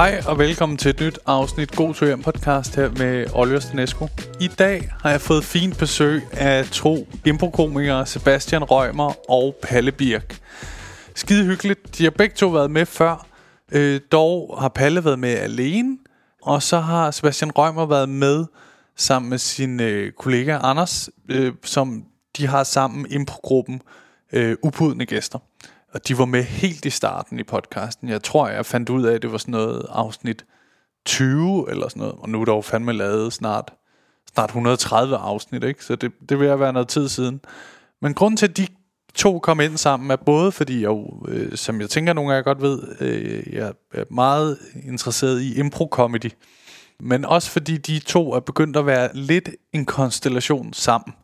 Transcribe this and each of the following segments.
Hej og velkommen til et nyt afsnit God to hjem podcast her med Oliver Stenesco. I dag har jeg fået fint besøg af to improkomikere, Sebastian Rømer og Palle Birk. Skide hyggeligt. De har begge to været med før. Øh, dog har Palle været med alene, og så har Sebastian Rømer været med sammen med sin øh, kollega Anders, øh, som de har sammen improgruppen øh, Upudne Gæster. Og de var med helt i starten i podcasten. Jeg tror, jeg fandt ud af, at det var sådan noget afsnit 20 eller sådan noget. Og nu er der jo fandme lavet snart, snart 130 afsnit, ikke? Så det, det vil jeg være noget tid siden. Men grunden til, at de to kom ind sammen, er både fordi, jeg, øh, som jeg tænker nogle af jer godt ved, øh, jeg er meget interesseret i impro-comedy. Men også fordi de to er begyndt at være lidt en konstellation sammen.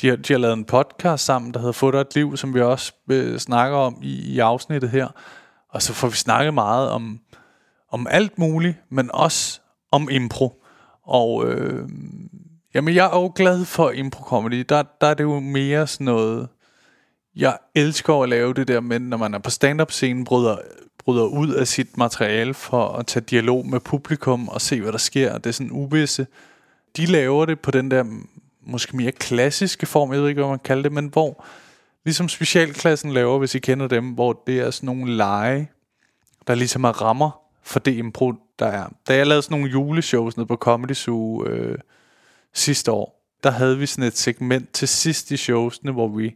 De har, de har lavet en podcast sammen, der hedder Få dig et liv, som vi også øh, snakker om i, i afsnittet her. Og så får vi snakket meget om, om alt muligt, men også om impro. Og øh, jamen, jeg er jo glad for impro-comedy. Der, der er det jo mere sådan noget... Jeg elsker at lave det der, men når man er på stand-up-scenen, bryder, bryder ud af sit materiale for at tage dialog med publikum og se, hvad der sker. Det er sådan uvisse. De laver det på den der måske mere klassiske form, jeg ved ikke, hvad man kalder det, men hvor, ligesom specialklassen laver, hvis I kender dem, hvor det er sådan nogle lege, der ligesom er rammer for det impro, der er. Da jeg lavede sådan nogle juleshows nede på Comedy Zoo øh, sidste år, der havde vi sådan et segment til sidst i showsene, hvor vi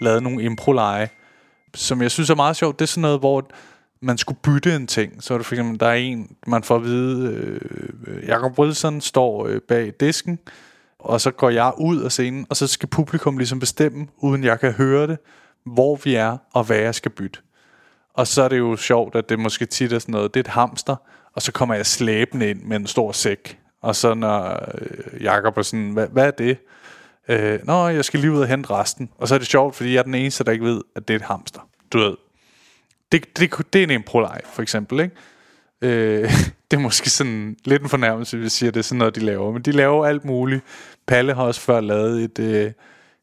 lavede nogle impro-lege, som jeg synes er meget sjovt. Det er sådan noget, hvor man skulle bytte en ting. Så er det for eksempel, der er en, man får at vide, øh, øh Jacob Wilson står øh, bag disken, og så går jeg ud af scenen, og så skal publikum ligesom bestemme, uden jeg kan høre det, hvor vi er, og hvad jeg skal bytte. Og så er det jo sjovt, at det måske tit er sådan noget, det er et hamster, og så kommer jeg slæbende ind med en stor sæk. Og så når Jakob Jacob er sådan, hvad, hvad er det? Øh, Nå, jeg skal lige ud og hente resten. Og så er det sjovt, fordi jeg er den eneste, der ikke ved, at det er et hamster. Du ved. Det, det, det er en impro for eksempel, ikke? Øh, det er måske sådan lidt en fornærmelse, hvis jeg siger, det er sådan noget, de laver. Men de laver alt muligt. Palle har også før lavet et, øh,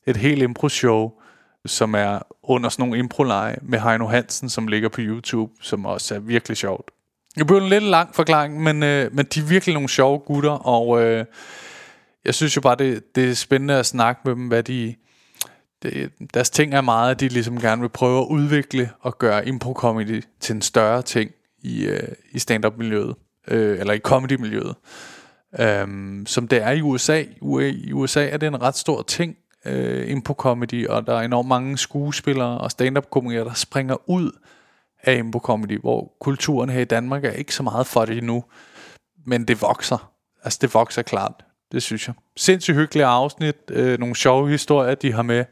et helt impro-show, som er under sådan nogle impro med Heino Hansen, som ligger på YouTube, som også er virkelig sjovt. Det blev en lidt lang forklaring, men, øh, men de er virkelig nogle sjove gutter, og øh, jeg synes jo bare, det, det er spændende at snakke med dem, hvad de... Det, deres ting er meget, at de ligesom gerne vil prøve at udvikle og gøre impro-comedy til en større ting i, øh, i stand-up-miljøet, øh, eller i comedy-miljøet. Um, som det er i USA. I USA er det en ret stor ting, øh, uh, impro-comedy, og der er enormt mange skuespillere og stand-up-komikere, der springer ud af impro-comedy, hvor kulturen her i Danmark er ikke så meget for det endnu, men det vokser. Altså det vokser klart, det synes jeg. Sindssygt hyggelige afsnit, øh, nogle sjove historier, de har med,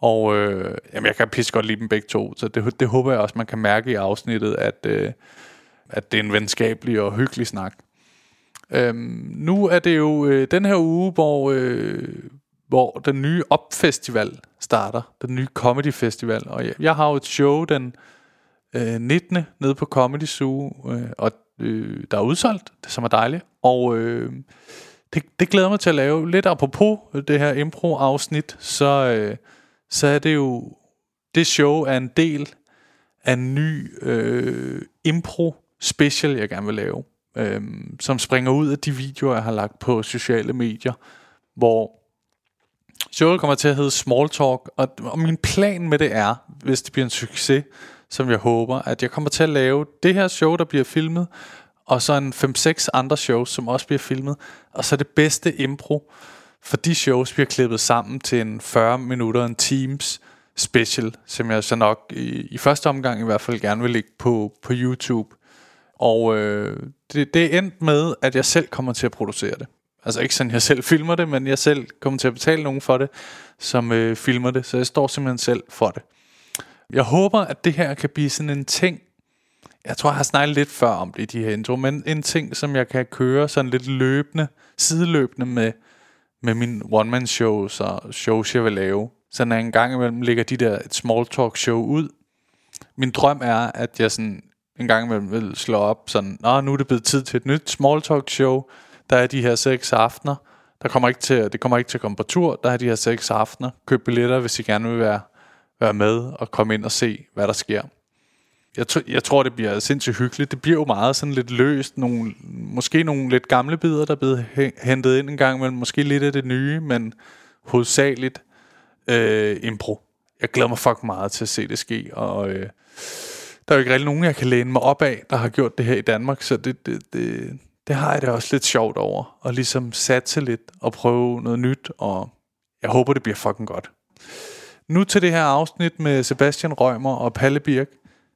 og øh, jamen, jeg kan pisse godt lide dem begge to, så det, det håber jeg også, man kan mærke i afsnittet, at, øh, at det er en venskabelig og hyggelig snak. Øhm, nu er det jo øh, den her uge, hvor, øh, hvor den nye Opfestival starter. Den nye Comedy Festival. Og jeg, jeg har jo et show den øh, 19. nede på Comedy Zoo, øh, og øh, der er udsolgt, det som er dejligt. Og øh, det, det glæder mig til at lave. Lidt apropos det her impro-afsnit, så, øh, så er det jo, det show er en del af en ny øh, impro-special, jeg gerne vil lave øh, som springer ud af de videoer, jeg har lagt på sociale medier, hvor showet kommer til at hedde Small Talk, og, og min plan med det er, hvis det bliver en succes, som jeg håber, at jeg kommer til at lave det her show, der bliver filmet, og så en 5-6 andre shows, som også bliver filmet, og så det bedste impro, for de shows bliver klippet sammen til en 40 minutter, en Teams special, som jeg så nok i, i første omgang i hvert fald gerne vil lægge på, på YouTube. Og øh, det, det er endt med, at jeg selv kommer til at producere det. Altså ikke sådan, jeg selv filmer det, men jeg selv kommer til at betale nogen for det, som øh, filmer det. Så jeg står simpelthen selv for det. Jeg håber, at det her kan blive sådan en ting, jeg tror, jeg har snakket lidt før om det i de her intro, men en ting, som jeg kan køre sådan lidt løbende, sideløbende med, med min one-man-shows og shows, jeg vil lave. Så når jeg en gang imellem lægger de der et small talk show ud, min drøm er, at jeg sådan en gang imellem vil slå op sådan, Nå, nu er det blevet tid til et nyt small talk show. Der er de her seks aftener. Der kommer ikke til, det kommer ikke til at komme på tur. Der er de her seks aftener. Køb billetter, hvis I gerne vil være, være med og komme ind og se, hvad der sker jeg, tr- jeg tror, det bliver sindssygt hyggeligt. Det bliver jo meget sådan lidt løst. Nogle, måske nogle lidt gamle bidder, der er blevet hentet ind en gang, men måske lidt af det nye, men hovedsageligt øh, impro. Jeg glæder mig fucking meget til at se det ske, og øh, der er jo ikke rigtig nogen, jeg kan læne mig op af, der har gjort det her i Danmark, så det, det, det, det har jeg det også lidt sjovt over, og ligesom satse lidt og prøve noget nyt, og jeg håber, det bliver fucking godt. Nu til det her afsnit med Sebastian Rømer og Palle Birk.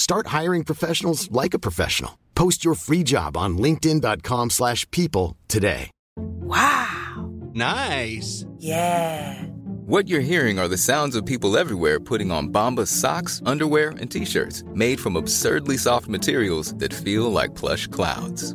Start hiring professionals like a professional. Post your free job on linkedin.com/people slash people today. Wow. Nice. Yeah. What you're hearing are the sounds of people everywhere putting on Bombas socks, underwear, and t-shirts made from absurdly soft materials that feel like plush clouds.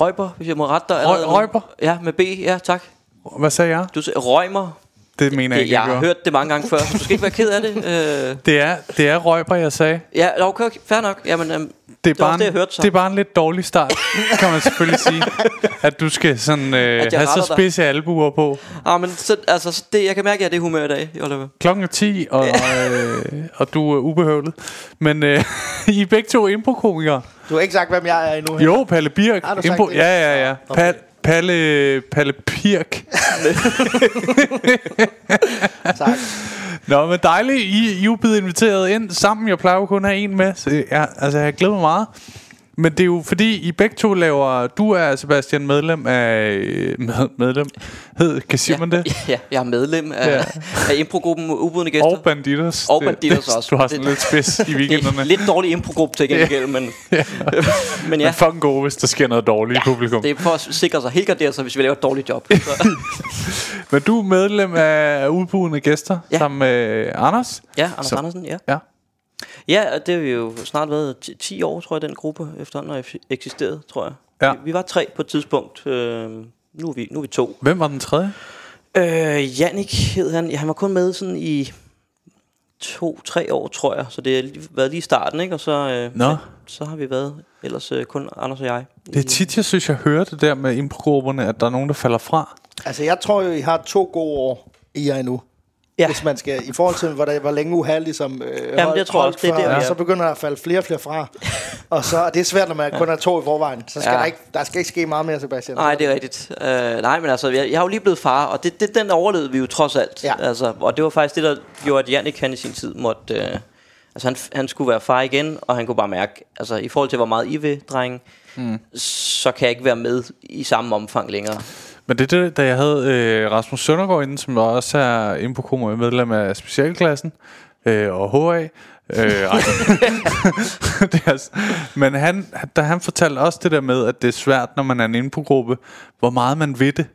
Røjber, hvis jeg må rette dig. nu. Røjber? Ja, med B. Ja, tak. Hvad sagde jeg? Du siger Røjmer. Det mener jeg ikke, jeg jeg har hørt det mange gange før, så du skal ikke være ked af det. Øh, Det er, det er Røber, jeg sagde. ja, okay, okay, fair nok. Jamen, øhm, Det er, Det bare det, jeg en, hørte så. det er bare en lidt dårlig start, kan man selvfølgelig sige. At du skal sådan, øh, have så retter dig. spidse albuer på. ah, men så, altså, så det, jeg kan mærke, at jeg er det humør i dag, Oliver. Klokken er 10, og, øh, og du er ubehøvlet. Men øh, I er begge to improkomikere. Du har ikke sagt, hvem jeg er endnu. her. Jo, Palle Birk. Har du sagt Impro, det? ja, ja, ja. Okay. Pa, Palle, Palle Pirk. Tak. Nå, men dejligt. I, I er blevet inviteret ind sammen. Jeg plejer jo kun at have en med. Så jeg, altså, jeg glæder mig meget. Men det er jo fordi, I begge to laver... Du er, Sebastian, medlem af... øh, Med, medlem? Hed, kan sige man det? Ja, jeg er medlem af, Ja. ja. af improgruppen Ubudne Gæster. Og Banditos. Og Det- Banditos det, også. Du har sådan Det- lidt spids i er weekenderne. en lidt dårlig improgruppe til gengæld, men, men Men ja. fucking gode, hvis der sker noget dårligt i publikum. Det er for at sikre sig, helt gardere sig, hvis vi laver et dårligt job. Så, Men du er medlem af udbuende gæster Ja. sammen med Anders. ja, Anders Så- Andersen, ja. Ja. Ja, og det har vi jo snart været ti- 10 år, tror jeg, den gruppe efterhånden har eksisteret, tror jeg. Ja. Vi, vi var tre på et tidspunkt. Øh, nu, er vi, nu er vi to. Hvem var den tredje? Øh, Jannik hed han. Ja, han var kun med sådan i to-tre år, tror jeg. Så det har været lige i starten, ikke? Og så, øh, Nå. ja, så har vi været ellers øh, kun Anders og jeg. Det er tit, jeg synes, jeg hører det der med improgrupperne, at der er nogen, der falder fra. Altså, jeg tror jo, I har to gode år i jer endnu. Ja. Ja. Hvis man skal, i forhold til, hvor, der, hvor længe uha ligesom øh, Jamen, det tror jeg også, det er der, er. Så begynder der at falde flere og flere fra. og så og det er svært, når man kun er to i forvejen. Så skal Ja. ja. der, ikke, der skal ikke ske meget mere, Sebastian. Nej, det er rigtigt. Uh, nej, men altså, jeg, jeg har jo lige blevet far, og det, det, den overlevede vi jo trods alt. Ja. Altså, og det var faktisk det, der gjorde, at Jannik han i sin tid måtte... Uh, altså, han, han skulle være far igen, og han kunne bare mærke, altså, i forhold til, hvor meget I vil, drenge, mm. så kan jeg ikke være med i samme omfang længere. Men det er det, da jeg havde øh, Rasmus Søndergaard inden, som også er improkomer medlem af specialklassen øh, og HA. Øh, det er, altså- men han, da han fortalte også det der med, at det er svært, når man er en improgruppe, hvor meget man ved det.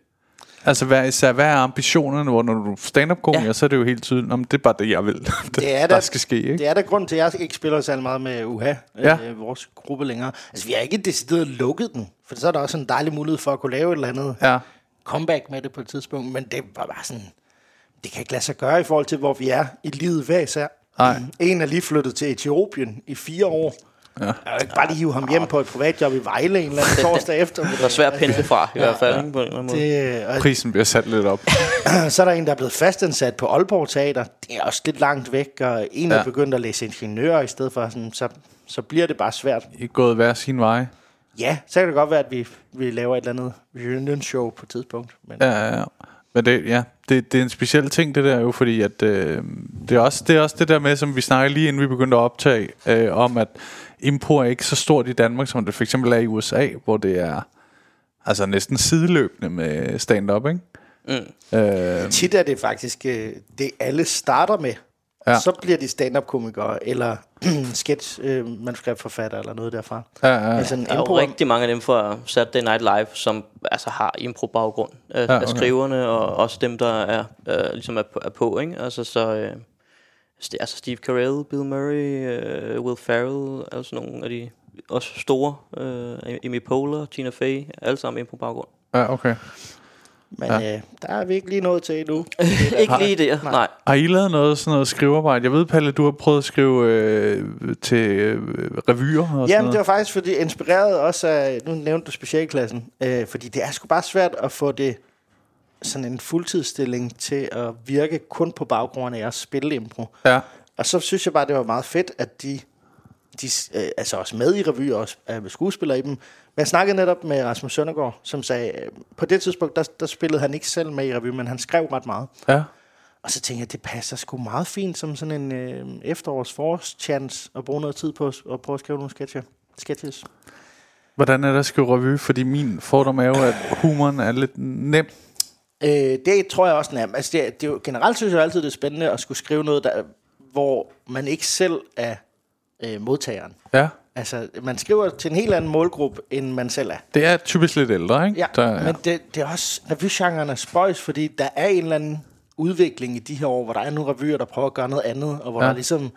Altså hvad, især, hvad er ambitionerne, hvor når du er stand-up komiker, Ja. så er det jo helt tydeligt, om det er bare det, jeg vil, det, Det er der da- skal ske. Ikke? Det er der grund til, at jeg ikke spiller særlig meget med UHA, Ja. øh, vores gruppe længere. Altså, vi har ikke decideret lukket den, for så er der også en dejlig mulighed for at kunne lave et eller andet Ja. Comeback med det på et tidspunkt, men det var bare sådan, det kan ikke lade sig gøre i forhold til, hvor vi er i livet hver især. Nej. En er lige flyttet til Etiopien i fire år. Ja. Jeg kan ikke bare lige hive ham hjem på et privatjob i Vejle en eller anden torsdag efter. Det er svært at pendle fra, i hvert fald. Ikke, på en eller anden måde. Det, og Prisen bliver sat lidt op. så er der en, der er blevet fastansat på Aalborg Teater. Det er også lidt langt væk, og en er Ja. begyndt at læse ingeniør i stedet for. Sådan, så, så bliver det bare svært. I er gået hver sin vej. Ja, så kan det godt være, at vi, vi laver et eller andet reunion show på et tidspunkt. Men Ja, ja, ja. Men det, ja, det, det er en speciel ting, det der jo, fordi at, øh, det, er også, det er også det der med, som vi snakkede lige inden vi begyndte at optage, øh, om at impro er ikke så stort i Danmark, som det for eksempel er i USA, hvor det er altså næsten sideløbende med stand-up, ikke? Mm. Øh, Tit er det faktisk øh, det, alle starter med. Ja. Ja. Så bliver de stand-up-komikere, eller sketch-manuskriptforfatter, eller noget derfra. Ja, ja. Altså en Der er jo rigtig mange af dem fra Saturday Night Live, som altså har impro-baggrund af, Ja, ja, okay. af skriverne, og også dem, der er, øh, ligesom er, på- er på, ikke? Altså, så, øh, altså Steve Carell, Bill Murray, øh, Will Ferrell, altså nogle af de også store, øh, Amy Poehler, Tina Fey, alle sammen impro-baggrund. ja, okay. Men øh, der er vi ikke lige nået til endnu. Ikke lige det, nej. Har I lavet noget, sådan noget skrivearbejde? Jeg ved, Palle, du har prøvet at skrive øh, til øh, revyer og sådan Jamen, noget. det var faktisk fordi, inspireret også af, nu nævnte du specialklassen, øh, fordi det er sgu bare svært at få det sådan en fuldtidsstilling til at virke kun på baggrund af at spille impro. Ja, Og så synes jeg bare, det var meget fedt, at de, de øh, altså også med i revy, og også er med skuespillere i dem. Men jeg snakkede netop med Rasmus Søndergaard, som sagde, øh, på det tidspunkt, der, der spillede han ikke selv med i revy, men han skrev ret meget. ja. Og så tænkte jeg, det passer sgu meget fint som sådan en øh, efterårs forårschance at bruge noget tid på at, prøve at skrive nogle sketcher. sketches. Hvordan er det at skrive revy? Fordi min fordom er jo, at humoren er lidt nem. Øh, det tror jeg også nærmest. Altså, det, er- det er generelt synes jeg altid, det er spændende at skulle skrive noget, der, hvor man ikke selv er øh, modtageren. Ja, Altså, man skriver til en helt anden målgruppe, end man selv er. det er typisk lidt ældre, ikke? Ja, Der, ja. men det, det er også, revygenren er spøjs, fordi der er en eller anden udvikling i de her år, hvor der er nogle revyer, der prøver at gøre noget andet, og hvor Ja. der ligesom,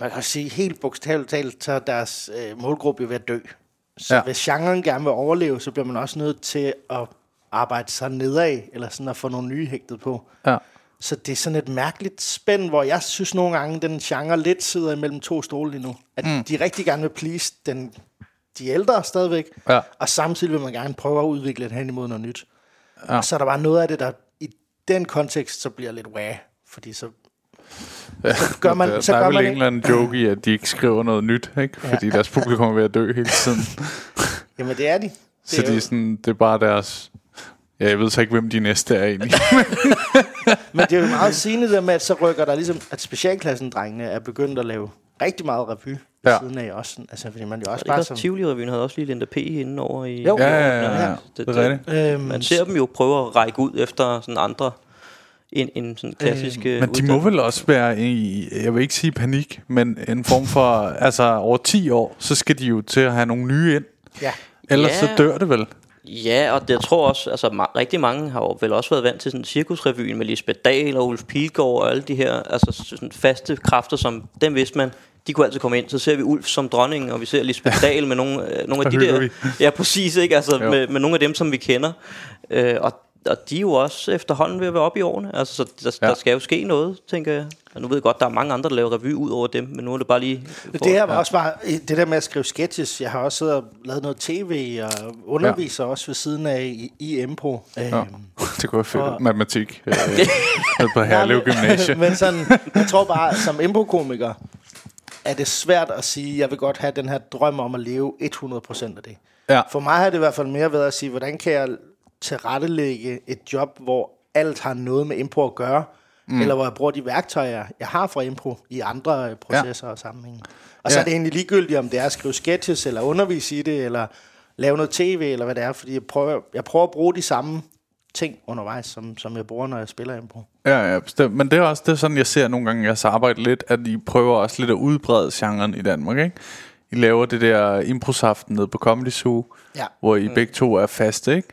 man kan sige helt bogstaveligt talt, så er deres øh, målgruppe jo ved at dø. Så ja. hvis genren gerne vil overleve, så bliver man også nødt til at arbejde sig nedad, eller sådan at få nogle nye hægtet på. ja. Så det er sådan et mærkeligt spænd, hvor jeg synes nogle gange, den genre lidt sidder imellem to stole lige nu. At mm. de rigtig gerne vil please den, de ældre stadigvæk, Ja. og samtidig vil man gerne prøve at udvikle det hen imod noget nyt. Ja. Ja. Og så er der bare noget af det, der i den kontekst, så bliver lidt wah, fordi så, så gør man, der, så der er gør vel man en eller anden joke i, at de ikke skriver noget nyt, ikke? Fordi deres publikum er ved at dø hele tiden. Jamen det er de. Det Så er de er sådan, det er bare deres... Ja, jeg ved så ikke, hvem de næste er egentlig. men det er jo meget sigende der med, at så rykker der ligesom, at specialklassen-drengene er begyndt at lave rigtig meget revy Ja. ja. siden af også. Altså, fordi man jo også bare også som... Tivoli-revyen havde også lige Linda P. inde over i... Jo. ja, ja, ja, ja. det- Det er rigtigt. Øhm, Man ser dem jo prøve at række ud efter sådan andre en, en sådan klassisk øh, Men de må vel også være i, jeg vil ikke sige panik, men en form for, altså over 10 år, så skal de jo til at have nogle nye ind. Ja. Ellers Ja. så dør det vel. Ja, og det, jeg tror også, altså ma- rigtig mange har jo vel også været vant til sådan cirkusrevyen med Lisbeth Dahl og Ulf Pilgaard og alle de her altså sådan faste kræfter, som dem vidste man, de kunne altid komme ind. Så ser vi Ulf som dronning, og vi ser Lisbeth Dahl med nogle, øh, nogle af de der... vi. Ja, præcis, ikke? Altså Jo. med, med nogle af dem, som vi kender. Øh, og, og de er jo også efterhånden ved at være oppe i årene. Altså, så der, Ja. ja. der skal jo ske noget, tænker jeg. Og nu ved jeg godt, der er mange andre, der laver revy ud over dem, men nu er det bare lige... Det her var også bare, det der med at skrive sketches, jeg har også siddet og lavet noget tv og underviser ja. også ved siden af i, i impro. Ja. Øhm, Det kunne være fedt. Og- Matematik. Øh, på Herlev Gymnasie. men sådan, jeg tror bare, som improkomiker, er det svært at sige, jeg vil godt have den her drøm om at leve 100% af det. Ja. For mig har det i hvert fald mere været at sige, hvordan kan jeg tilrettelægge et job, hvor alt har noget med impro at gøre, mm. eller hvor jeg bruger de værktøjer, jeg har fra impro i andre øh, processer ja. og sammenhænge. Og så Ja. er det egentlig ligegyldigt, om det er at skrive sketches, eller undervise i det, eller lave noget tv, eller hvad det er, fordi jeg prøver, jeg prøver at bruge de samme ting undervejs, som, som jeg bruger, når jeg spiller impro. Ja, ja, bestemt. Men det er også det er sådan, jeg ser nogle gange, jeg så arbejder lidt, at I prøver også lidt at udbrede genren i Danmark, ikke? I laver det der improsaften nede på Comedy Zoo, Ja. hvor I begge to er faste, ikke?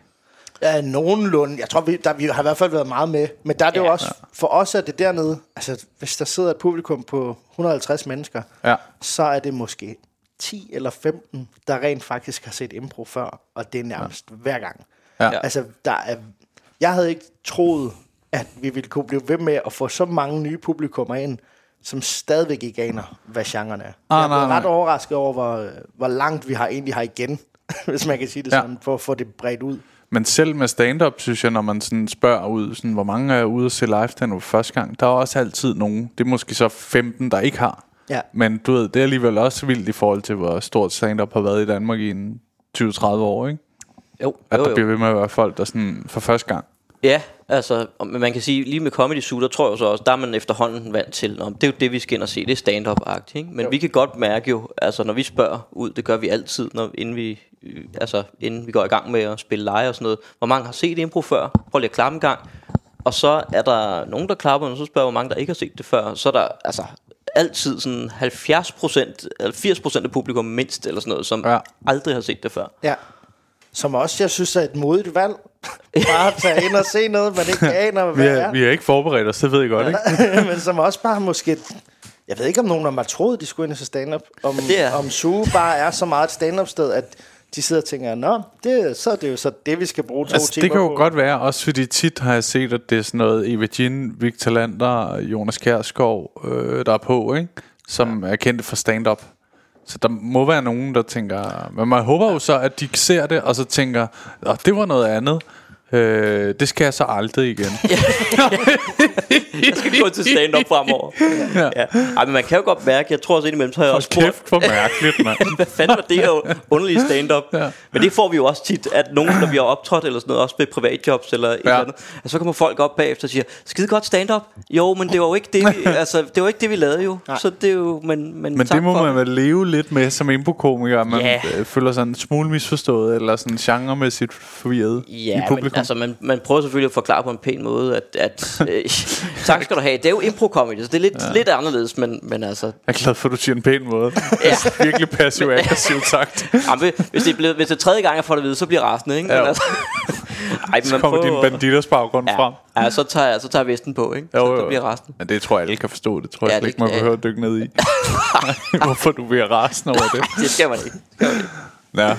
Ja, nogenlunde. Jeg tror, vi, der, vi har i hvert fald været meget med. Men der er det ja, jo også, for os er det dernede, altså hvis der sidder et publikum på 150 mennesker, Ja. så er det måske 10 eller 15, der rent faktisk har set impro før, og det er nærmest ja. hver gang. Ja. Altså, der er, jeg havde ikke troet, at vi ville kunne blive ved med at få så mange nye publikummer ind, som stadigvæk ikke aner, hvad genren er. Ah, jeg er nej, blevet ret nej. overrasket over, hvor, hvor langt vi har egentlig har igen, hvis man kan sige det Ja. sådan, for at få det bredt ud. Men selv med stand-up, synes jeg, når man sådan spørger ud, sådan, hvor mange er ude at se live stand første gang, der er også altid nogen. Det er måske så 15, der ikke har. Ja. Men du ved, det er alligevel også vildt i forhold til, hvor stort stand-up har været i Danmark i en 20-30 år, ikke? Jo, At jo, der jo. bliver ved med at være folk, der sådan for første gang. Ja, altså, men man kan sige, lige med Comedy Zoo, der tror jeg så også, der er man efterhånden vant til, om det er jo det, vi skal ind og se, det er stand-up-agtigt, ikke? Men jo. vi kan godt mærke jo, altså når vi spørger ud, det gør vi altid, når, inden, vi, altså, inden vi går i gang med at spille live og sådan noget, hvor mange har set impro før, prøv lige at klappe en gang, og så er der nogen, der klapper, og så spørger, hvor mange, der ikke har set det før, så er der altså altid sådan 70 procent, eller 80 procent af publikum mindst, eller sådan noget, som Ja. aldrig har set det før. Ja. Som også, jeg synes, er et modigt valg. Bare at tage ind og se noget, man ikke aner, Vi hvad har, er. vi har ikke forberedt os, det ved jeg godt, ikke? Men som også bare måske... Jeg ved ikke, om nogen af dem har troet, de skulle ind til stand-up. Om, er- om Zoo bare er så meget et stand-up-sted, at de sidder og tænker, Nå, det, så er det jo så det, vi skal bruge to Altså, timer det kan jo på. godt være, også fordi tit har jeg set, at det er sådan noget Eva Jean, Victor Lander, Jonas Kjærsgaard, øh, der er på, ikke? Som ja. er kendte for stand-up. Så der må være nogen, der tænker... Men man håber jo så, at de ser det, og så tænker, Åh, det var noget andet. Øh, det skal jeg så aldrig igen. Jeg skal gå til stand-up fremover. ja. ja. Ej, men man kan jo godt mærke, jeg tror også indimellem, så har jeg også spurgt, kæft, hvor mærkeligt, mand. hvad fanden var det her underlige stand-up? Ja. Men det får vi jo også tit, at nogen, der vi har optrådt eller sådan noget, også ved privatjobs eller et Ja. eller andet, og så kommer folk op bagefter og siger, skide godt stand-up. Jo, men det var jo ikke det, vi, altså, det var ikke det, vi lavede jo. Så det er jo, men, men, Men det må for man vel leve lidt med som improkomiker, at man Ja. øh, føler sig en smule misforstået, eller sådan genremæssigt forvirret i Ja, men publikum. Altså, man, man prøver selvfølgelig at forklare på en pæn måde, at, at øh, tak skal du have. Det er jo impro-comedy, så det er lidt, ja. lidt anderledes, men, men altså, Jeg er glad for, at du siger en pæn måde. Ja. Virkelig passiv-aggressivt sagt. Jamen, hvis, det er blevet, hvis det er tredje gang, jeg får det at vide, så bliver rasende, ikke? Ja. Men altså, ej, men Så kommer din banditers baggrund ja, frem. Ja, så tager jeg, så tager jeg vesten på, ikke? Jo, så, jo, så jo. bliver rasende. Men det tror jeg, alle kan forstå. Det tror jeg Ja, ja, slet ikke, man ja. behøver at dykke ned i. Hvorfor du bliver rasende over det. Det skal man ikke. Det skal man ikke. Ja.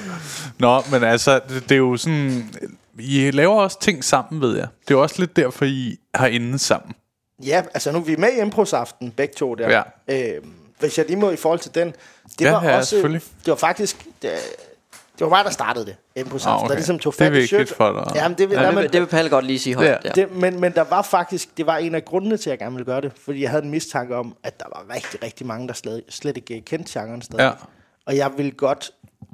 Nå, men altså, det, det er jo sådan... I laver også ting sammen, ved jeg. Det er også lidt derfor, I har inde sammen. Ja, altså nu er vi med i Impros-aften, begge to der. Ja. Øh, hvis jeg lige må i forhold til den. Det Ja, var ja, også, selvfølgelig. Det var faktisk... Det, det var mig, der startede det, Impros-aften. Ah, okay. Der ligesom tog Det er fat vigtigt for dig. Jamen, det, vil, Ja, men, vil, det vil Palle godt lige sige højt. Ja. Ja. det, men, men der var faktisk, det var en af grundene til, at jeg gerne ville gøre det. Fordi jeg havde en mistanke om, at der var rigtig, rigtig mange, der slet, slet ikke kendte genren stadig. Ja. Og jeg ville godt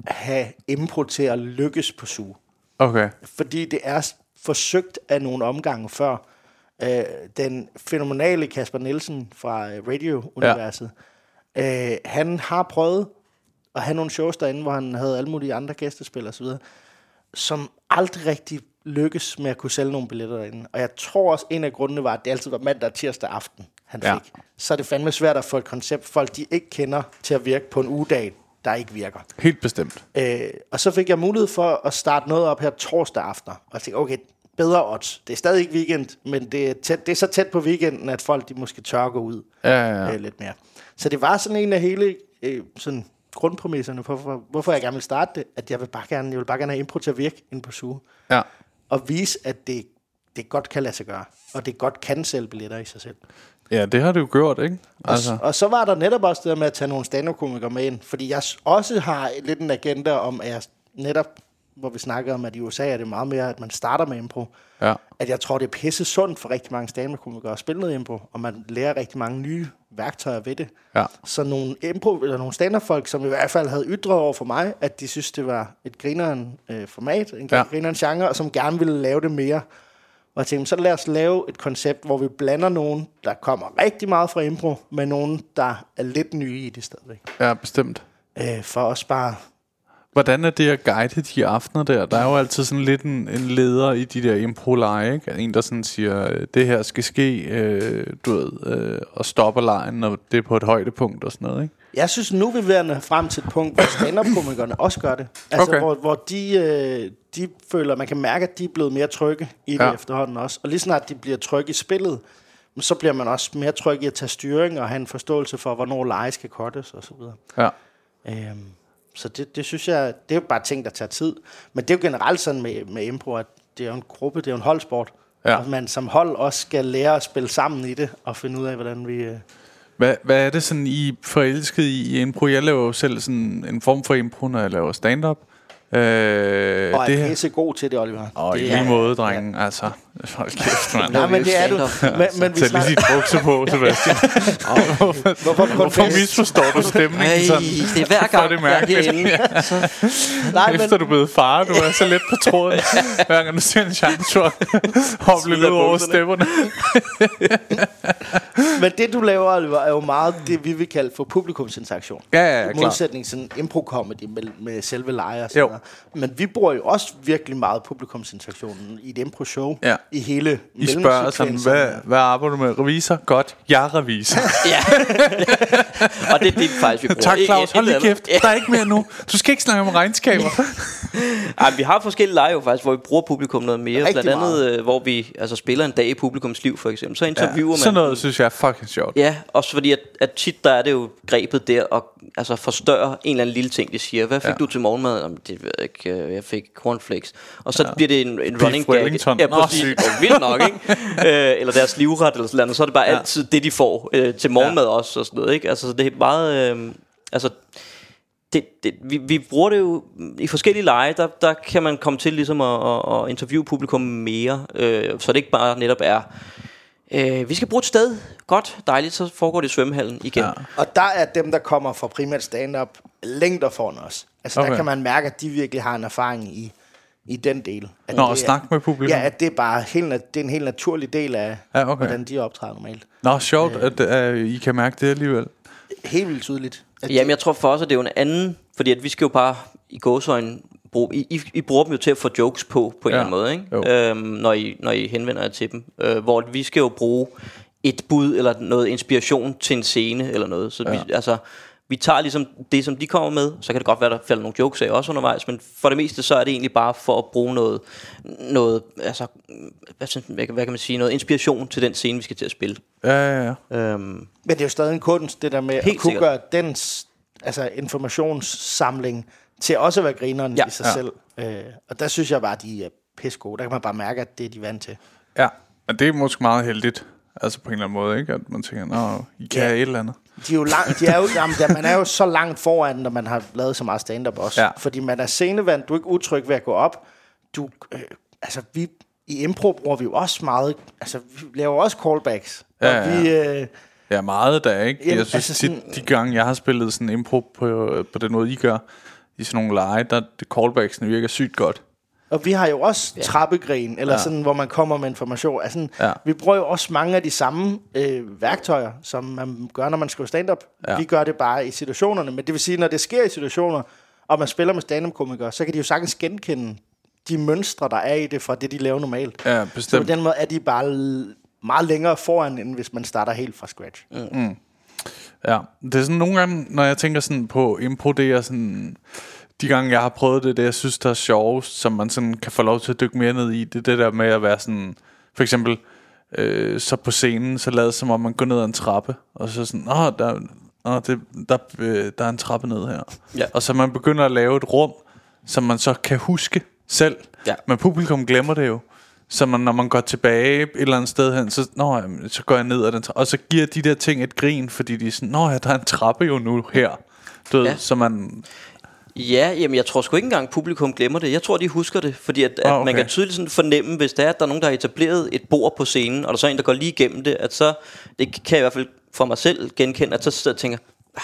have impro til at lykkes på suge. Okay. fordi det er forsøgt af nogle omgange før. Øh, den fænomenale Kasper Nielsen fra øh, Radio-universet, ja. øh, han har prøvet at have nogle shows derinde, hvor han havde alle mulige andre gæstespil og så videre, som aldrig rigtig lykkes med at kunne sælge nogle billetter derinde. Og jeg tror også, en af grundene var, at det altid var mandag og tirsdag aften, han Ja. fik. Så er det fandme svært at få et koncept, folk de ikke kender, til at virke på en ugedag, der ikke virker. Helt bestemt. Øh, og så fik jeg mulighed for at starte noget op her torsdag aften. Og jeg tænkte, okay, bedre odds. Det er stadig ikke weekend, men det er, tæt, det er så tæt på weekenden, at folk de måske tør gå ud Ja, ja, ja. øh, lidt mere. Så det var sådan en af hele øh, sådan grundpræmisserne for, for, hvorfor jeg gerne vil starte det, at jeg vil bare gerne, jeg vil bare gerne have impro til at virke inde på suge. ja. Og vise, at det, det godt kan lade sig gøre. Og det godt kan sælge billetter i sig selv. Ja, det har du jo gjort, ikke? Altså. Og, og så var der netop også det der med at tage nogle stand-up-komikere med ind, fordi jeg også har lidt en agenda om, at jeg netop, hvor vi snakker om, at i USA er det meget mere, at man starter med impro, Ja. at jeg tror, det er pisse sundt for rigtig mange stand-up-komikere at spille noget impro, og man lærer rigtig mange nye værktøjer ved det. Ja. Så nogle impro, eller nogle stand-up-folk, som i hvert fald havde ytret over for mig, at de synes, det var et grineren øh, format, en ja. grineren genre, og som gerne ville lave det mere. Og jeg tænkte, så lad os lave et koncept, hvor vi blander nogen, der kommer rigtig meget fra impro, med nogen, der er lidt nye i det stadigvæk. Ja, bestemt. Øh, for os bare... Hvordan er det at guide de aftener der? Der er jo altid sådan lidt en, en leder i de der impro ikke? En, der sådan siger, øh, det her skal ske, øh, du ved, øh, og stopper lejen, når det er på et højdepunkt og sådan noget, ikke? Jeg synes, nu er vi nå frem til et punkt, hvor stand-up-komikerne også gør det. Altså, Okay. hvor, hvor de, øh, de føler, man kan mærke, at de er blevet mere trygge i det Ja. efterhånden også. Og lige snart de bliver trygge i spillet, så bliver man også mere tryg i at tage styring og have en forståelse for, hvornår leje skal cuttes og så videre. Ja. Øhm, så det, det synes jeg, det er jo bare ting, der tager tid. Men det er jo generelt sådan med, med impro, at det er jo en gruppe, det er jo en holdsport. Ja. Og man som hold også skal lære at spille sammen i det, og finde ud af, hvordan vi... Øh, Hvad, hvad er det sådan, I forelsket i, i impro? Jeg laver jo selv sådan en form for impro, når jeg laver stand-up. Øh, og det er her- pisse god til det, Oliver. Og i det lige måde, drengen. Ja. Altså, Hold kæft, mand. Nej, men det er du. Men, men vi Tag lige sit bukser på, Sebastian. hvorfor Hvorfor fest? misforstår du stemningen Ej, sådan? det er hver er gang, det jeg er herinde. Så, Nej, Efter men, du er blevet far, du er så let på tråden. Hver gang du ser en chance for at hoppe lidt over stepperne. men det du laver, Oliver, er jo meget det, vi vil kalde for publikumsinteraktion. Ja, ja, ja, I klart. modsætning sådan impro-comedy med, med selve noget. Men vi bruger jo også virkelig meget publikumsinteraktionen i et impro-show. Ja. I hele I spørger sådan, hvad, hvad arbejder du med? Revisor? Godt. Jeg er revisor. ja. og det er det faktisk, vi bruger. tak, Claus. Hold lige kæft. Der er ikke mere nu. Du skal ikke snakke om regnskaber. Ej, vi har forskellige lege jo faktisk, hvor vi bruger publikum noget mere. Rigtig Blandt andet, meget. øh, hvor vi altså, spiller en dag i publikums liv, for eksempel. Så interviewer Ja, man... sådan noget synes jeg er fucking sjovt. Ja, også fordi, at, at tit der er det jo grebet der og altså forstørre en eller anden lille ting, de siger. Hvad fik Ja. du til morgenmad? Jamen, det ved jeg ikke. øh, Jeg fik cornflakes. Og så ja. bliver det en, en running gag. Wellington. Ja, præcis. Sygt. Og vildt nok, ikke? øh, eller deres livret eller sådan noget. Så er det bare ja. altid det, de får øh, til morgenmad ja. også og sådan noget, ikke? Altså, så det er meget... Øh, altså, det, det, vi, vi bruger det jo i forskellige lege, der, der kan man komme til ligesom at, at, at interviewe publikum mere, øh, så det ikke bare netop er, øh, vi skal bruge et sted, godt, dejligt, så foregår det i svømmehallen igen. Ja. Og der er dem, der kommer fra primært stand-up, længder foran os. Altså. Okay. der kan man mærke, at de virkelig har en erfaring i, i den del. At Nå, det at snakke med publikum. Ja, at det er bare helt, det er en helt naturlig del af, Ja, okay. hvordan de optræder normalt. Nå, sjovt, at, at I kan mærke det alligevel. Helt vildt tydeligt. At Jamen, jeg tror for os, at det er jo en anden, fordi at vi skal jo bare i gåsøjne bruge, I, I, I bruger dem jo til at få jokes på, på en Ja. eller anden måde, ikke? Jo. Øhm, når, I, når I henvender jer til dem. Øh, hvor vi skal jo bruge et bud eller noget inspiration til en scene eller noget. Så ja. vi, altså, vi tager ligesom det, som de kommer med. Så kan det godt være, der falder nogle jokes af også undervejs. Men for det meste, så er det egentlig bare for at bruge noget, noget altså, hvad, synes- hvad, kan- hvad kan man sige, noget inspiration til den scene, vi skal til at spille. Ja, ja, ja. Øhm, Men det er jo stadig en kunst, det der med Helt at kunne sikkert. gøre den altså informationssamling til også at være grineren Ja. i sig Ja. selv. Øh, og der synes jeg bare, at de er pisse gode. Der kan man bare mærke, at det er de vant til. Ja, men det er måske meget heldigt. Altså på en eller anden måde, ikke? At man tænker, nå, I kan Ja. et eller andet. De er jo langt, de er jo, jamen, der, man er jo så langt foran, når man har lavet så meget stand-up også. Ja. Fordi man er scenevand, du er ikke utryg ved at gå op. Du, øh, altså vi, i impro bruger vi jo også meget, altså vi laver også callbacks. Ja, og ja, vi, øh, Ja, meget der, ikke? Jamen, jeg synes altså tit, de gange, jeg har spillet sådan impro på, på den måde, I gør, i sådan nogle lege, der det callbacksene virker sygt godt. Og vi har jo også ja. trappegrin, eller ja. Ja. sådan, hvor man kommer med information. Altså, ja. Ja. Vi bruger jo også mange af de samme øh, værktøjer, som man gør, når man skriver stand-up. Ja. Ja. Vi gør det bare i situationerne. Men det vil sige, når det sker i situationer, og man spiller med stand-up-komikere, så kan de jo sagtens genkende de mønstre, der er i det, fra det, de laver normalt. Ja, Så på bestemt. den måde er de bare meget længere foran, end hvis man starter helt fra scratch. Mm. Ja, det er sådan nogle gange, når jeg tænker sådan på impro, det er sådan... De gange, jeg har prøvet det, det jeg synes, der er sjovest, som man sådan kan få lov til at dykke mere ned i, det er det der med at være sådan... For eksempel, øh, så på scenen, så lader som om, man går ned ad en trappe, og så sådan, åh, der, åh, det, der, øh, der er en trappe ned her. Ja. Og så man begynder at lave et rum, som man så kan huske selv. Ja. Men publikum glemmer det jo. Så man, når man går tilbage et eller andet sted hen, så, nå, jamen, så går jeg ned ad den trappe. Og så giver de der ting et grin, fordi de er sådan, nå ja, der er en trappe jo nu her. Du ved, Ja. så man... Ja, jamen jeg tror sgu ikke engang publikum glemmer det. Jeg tror de husker det, fordi at, Ah, okay. man kan tydeligt sådan fornemme, hvis det er, at der er nogen der har etableret et bord på scenen, og der er så en der går lige igennem det, at så det kan jeg i hvert fald for mig selv genkende, at så sidder jeg og tænker, ah,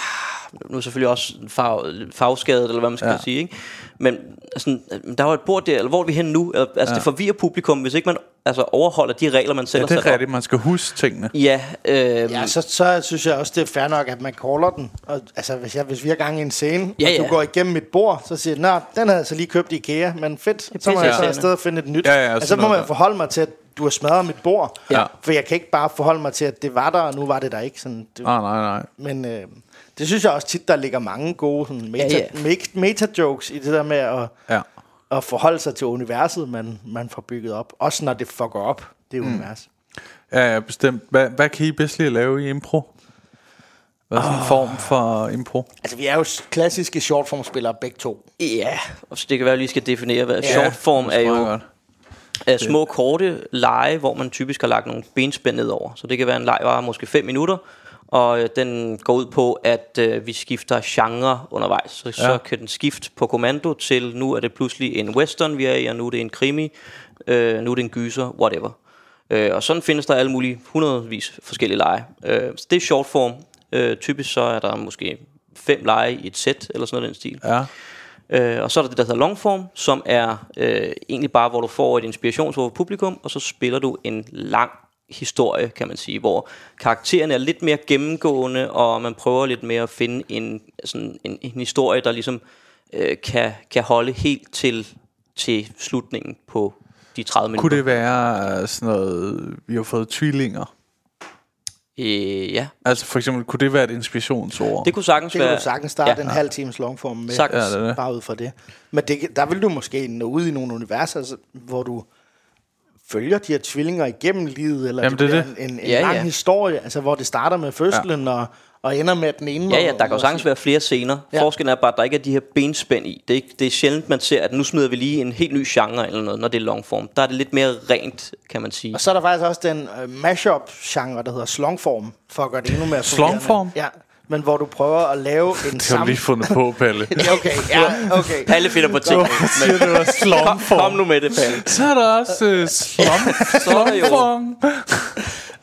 nu er selvfølgelig også farve, farveskadet, eller hvad man skal Ja. sige, ikke? Men sådan, der var et bord der, eller hvor er vi henne nu? Altså ja. det forvirrer publikum, hvis ikke man altså, overholder de regler, man selv Ja, det er op. rigtigt, man skal huske tingene. Ja, øh, Ja, så, så synes jeg også, det er fair nok, at man caller den. Og, altså, hvis, jeg, hvis vi har gang i en scene, Ja, og du ja. går igennem mit bord, så siger jeg, nå, den havde jeg så lige købt i IKEA, men fedt, så må jeg så afsted og finde et nyt. Ja, ja, altså, så må man forholde mig til, at du har smadret mit bord. Ja. For jeg kan ikke bare forholde mig til, at det var der, og nu var det der ikke. Sådan, det, Nej, nej, nej. Men øh, det synes jeg også tit, der ligger mange gode sådan, meta, Ja, ja, meta-jokes i det der med at, Ja. at forholde sig til universet, man, man får bygget op. Også når det fucker op, det mm. univers. Ja, ja, bestemt. Hvad, hvad kan I bedst lide at lave i impro? Hvad er sådan en form for impro? Altså, vi er jo klassiske shortformspillere begge to. ja, og så det kan være, at vi lige skal definere, hvad Ja, shortform er jo... godt. af små korte lege, hvor man typisk har lagt nogle benspænd ned over. Så det kan være en leg, der måske 5 minutter, Og øh, den går ud på, at øh, vi skifter genre undervejs. Så, ja. så kan den skifte på kommando til, nu er det pludselig en western, vi er i, og nu er det en krimi, øh, nu er det en gyser, whatever. Øh, og sådan findes der alle mulige hundredvis forskellige lege. Øh, så det er short form. Øh, typisk så er der måske fem lege i et sæt, eller sådan noget den stil. Ja. Øh, og så er der det, der hedder longform, som er øh, egentlig bare, hvor du får et inspirationsord for publikum, og så spiller du en lang historie, kan man sige, hvor karaktererne er lidt mere gennemgående, og man prøver lidt mere at finde en, sådan en, en historie, der ligesom øh, kan, kan holde helt til, til slutningen på de 30 minutter. Kunne det være øh, sådan noget, vi har fået tvillinger? Øh, ja, Altså for eksempel, kunne det være et inspirationsord? det kunne sagtens Det være... du sagtens starte Ja. en halv times longform med, Sagtens. Ja, det det. bare ud fra det. Men det, der vil du måske nå ud i nogle universer, altså, hvor du følger de her tvillinger igennem livet, eller Jamen, det, det er en, en, en Ja, lang ja. historie, altså hvor det starter med fødslen ja. og, og ender med den ene. Ja, ja, der kan jo må sagtens være flere scener. Ja. Forskellen er bare, at der ikke er de her benspænd i. Det er, ikke, det er sjældent, man ser, at nu smider vi lige en helt ny genre eller noget, når det er longform. Der er det lidt mere rent, kan man sige. Og så er der faktisk også den uh, mashup-genre, der hedder slongform, for at gøre det endnu mere. Slongform? Ja, men hvor du prøver at lave en Det har du sammen... lige fundet på, Palle. Okay, ja, okay. Alle finder på ting. Siger det var kom, slumform. kom nu med det, Palle. Så er der også uh, slum, Så er der jo- slumform.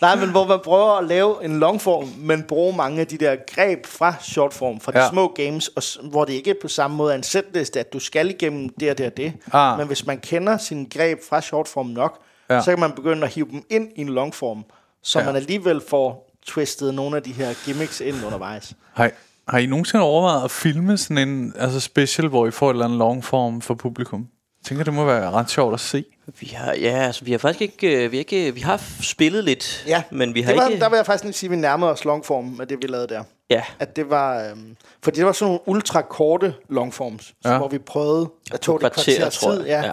Nej, men hvor man prøver at lave en longform, men bruge mange af de der greb fra shortform, fra de Ja. små games, og, s- hvor det ikke er på samme måde er en setliste, at du skal igennem det og det og det. Ah. Men hvis man kender sine greb fra shortform nok, Ja. så kan man begynde at hive dem ind i en longform, så ja. man alligevel får twistet nogle af de her gimmicks ind undervejs. I- har I nogensinde overvejet at filme sådan en altså special, hvor I får et eller andet longform for publikum? Jeg tænker, det må være ret sjovt at se. Vi har, ja, altså, vi har faktisk ikke, øh, vi har ikke, vi har spillet lidt, Ja, men vi har det var, ikke, der vil jeg faktisk sige, at vi nærmede os longform med det, vi lavede der. ja, At det var, øhm, fordi det var sådan nogle ultra korte longforms, Ja. hvor vi prøvede at tog det kvarter, tid, ja, Ja.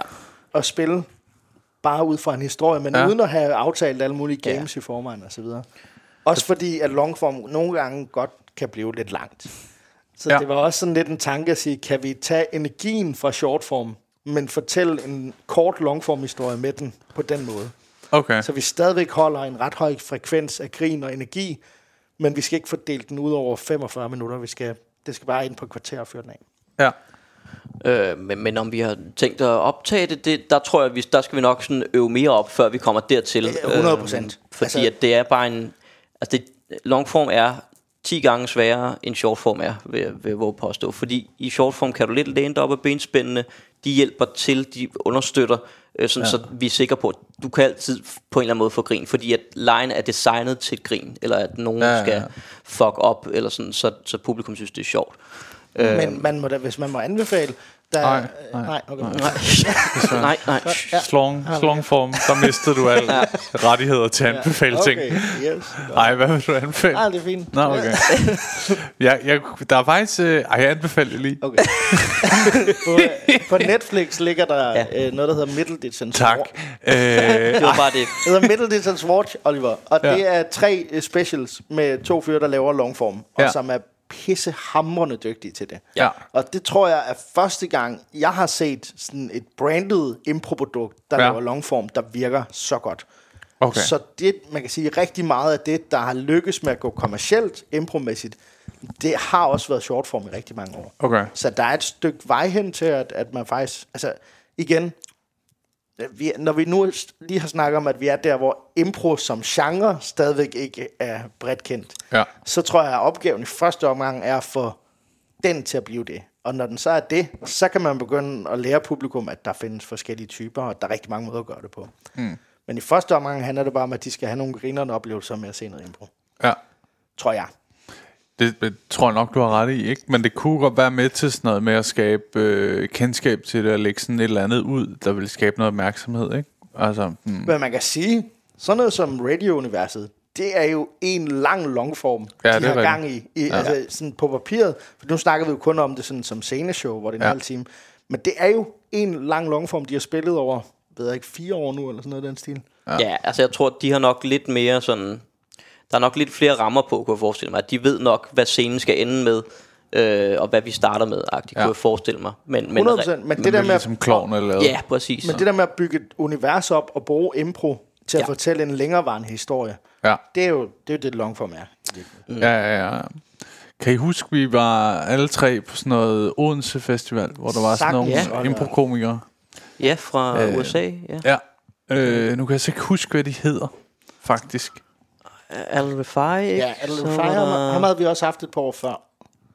at spille bare ud fra en historie, men Ja. uden at have aftalt alle mulige games ja. i forvejen og så videre. Også fordi, at longform nogle gange godt kan blive lidt langt. Så Ja. det var også sådan lidt en tanke at sige, kan vi tage energien fra shortform, men fortælle en kort longform historie med den på den måde. Okay. Så vi stadigvæk holder en ret høj frekvens af grin og energi, men vi skal ikke fordele den ud over 45 minutter. Vi skal, det skal bare ind på et kvarter og føre den af. Ja. øh, men, men om vi har tænkt at optage det, det der tror jeg, vi, der skal vi nok sådan øve mere op, før vi kommer dertil. Ja, 100%. Øh, fordi Altså- at det er bare en, altså det, longform er 10 gange sværere end shortform er, vil, vil jeg påstå. Fordi i shortform kan du lidt læne dig op af benspændene, de hjælper til, de understøtter, øh, sådan, ja. så vi er sikre på, at du kan altid på en eller anden måde få grin, fordi at lejen er designet til et grin, eller at nogen Ja, ja, ja, skal fuck op, eller sådan, så, så publikum synes, det er sjovt. Øh. Men man må da, hvis man må anbefale... Der, Nej, øh, nej. nej, okay. Nej, nej, nej. Ja. Slong, slongform, der mistede du alle rettigheder til at anbefale ting. Okay, yes. Ej, hvad vil du anbefale? Nej, det er fint. Nå, okay. ja, jeg, der er faktisk... Øh, ej, jeg anbefaler lige. Okay. på, øh, på Netflix ligger der Ja. ja. øh, noget, der hedder Middle Distance Tak. Watch. Øh, Det var bare det. Det hedder Middle Distance Watch, Oliver. Og Ja. ja. det er tre øh, specials med to fyre, der laver longform. Og Ja. ja. som er pissehamrende dygtige til det. Ja. Og det tror jeg er første gang, jeg har set sådan et branded improprodukt, der Ja. ja. laver longform, der virker så godt. okay. Så det, man kan sige, rigtig meget af det, der har lykkes med at gå kommercielt, impromæssigt, det har også været shortform i rigtig mange år. Okay. Så der er et stykke vej hen til, at, at man faktisk... Altså, igen, vi, når vi nu lige har snakket om, at vi er der, hvor impro som genre stadigvæk ikke er bredt kendt, Ja. så tror jeg, at opgaven i første omgang er at få den til at blive det. Og når den så er det, så kan man begynde at lære publikum, at der findes forskellige typer, og der er rigtig mange måder at gøre det på. Mm. Men i første omgang handler det bare om, at de skal have nogle grinerende oplevelser med at se noget impro. Ja. Tror jeg. Det, det tror jeg nok, du har ret i, ikke? Men det kunne godt være med til sådan noget med at skabe øh, kendskab til det, og lægge sådan et eller andet ud, der vil skabe noget opmærksomhed, ikke? Altså, hmm. Men man kan sige, sådan noget som radio-universet, det er jo en lang longform, Ja, de det har rigtigt. gang i. i ja. Altså sådan på papiret, for nu snakker vi jo kun om det sådan som sceneshow, hvor det er en Ja. halv time. Men det er jo en lang longform, de har spillet over, ved jeg ikke, fire år nu, eller sådan noget i den stil. Ja. ja, altså jeg tror, de har nok lidt mere sådan... Der er nok lidt flere rammer på, kunne jeg forestille mig. At de ved nok, hvad scenen skal ende med, øh, og hvad vi starter med, agtigt, Ja. kunne jeg forestille mig. Men, men, 100 procent. Men det der med, ligesom klovn eller Ja, præcis. men det der med at bygge et univers op og bruge impro til at Ja. fortælle en længerevarende historie, Ja. Det er jo det, er jo det longform er. Ja, ja, ja. Kan I huske, vi var alle tre på sådan noget Odense Festival, hvor der var sådan nogle ja. improkomikere? Ja, fra Øh, USA. Ja. Ja. Øh, nu kan jeg så ikke huske, hvad de hedder, faktisk. Al Refai, ikke? Ja, Fire, var ham, der- ham havde vi også haft et par år før.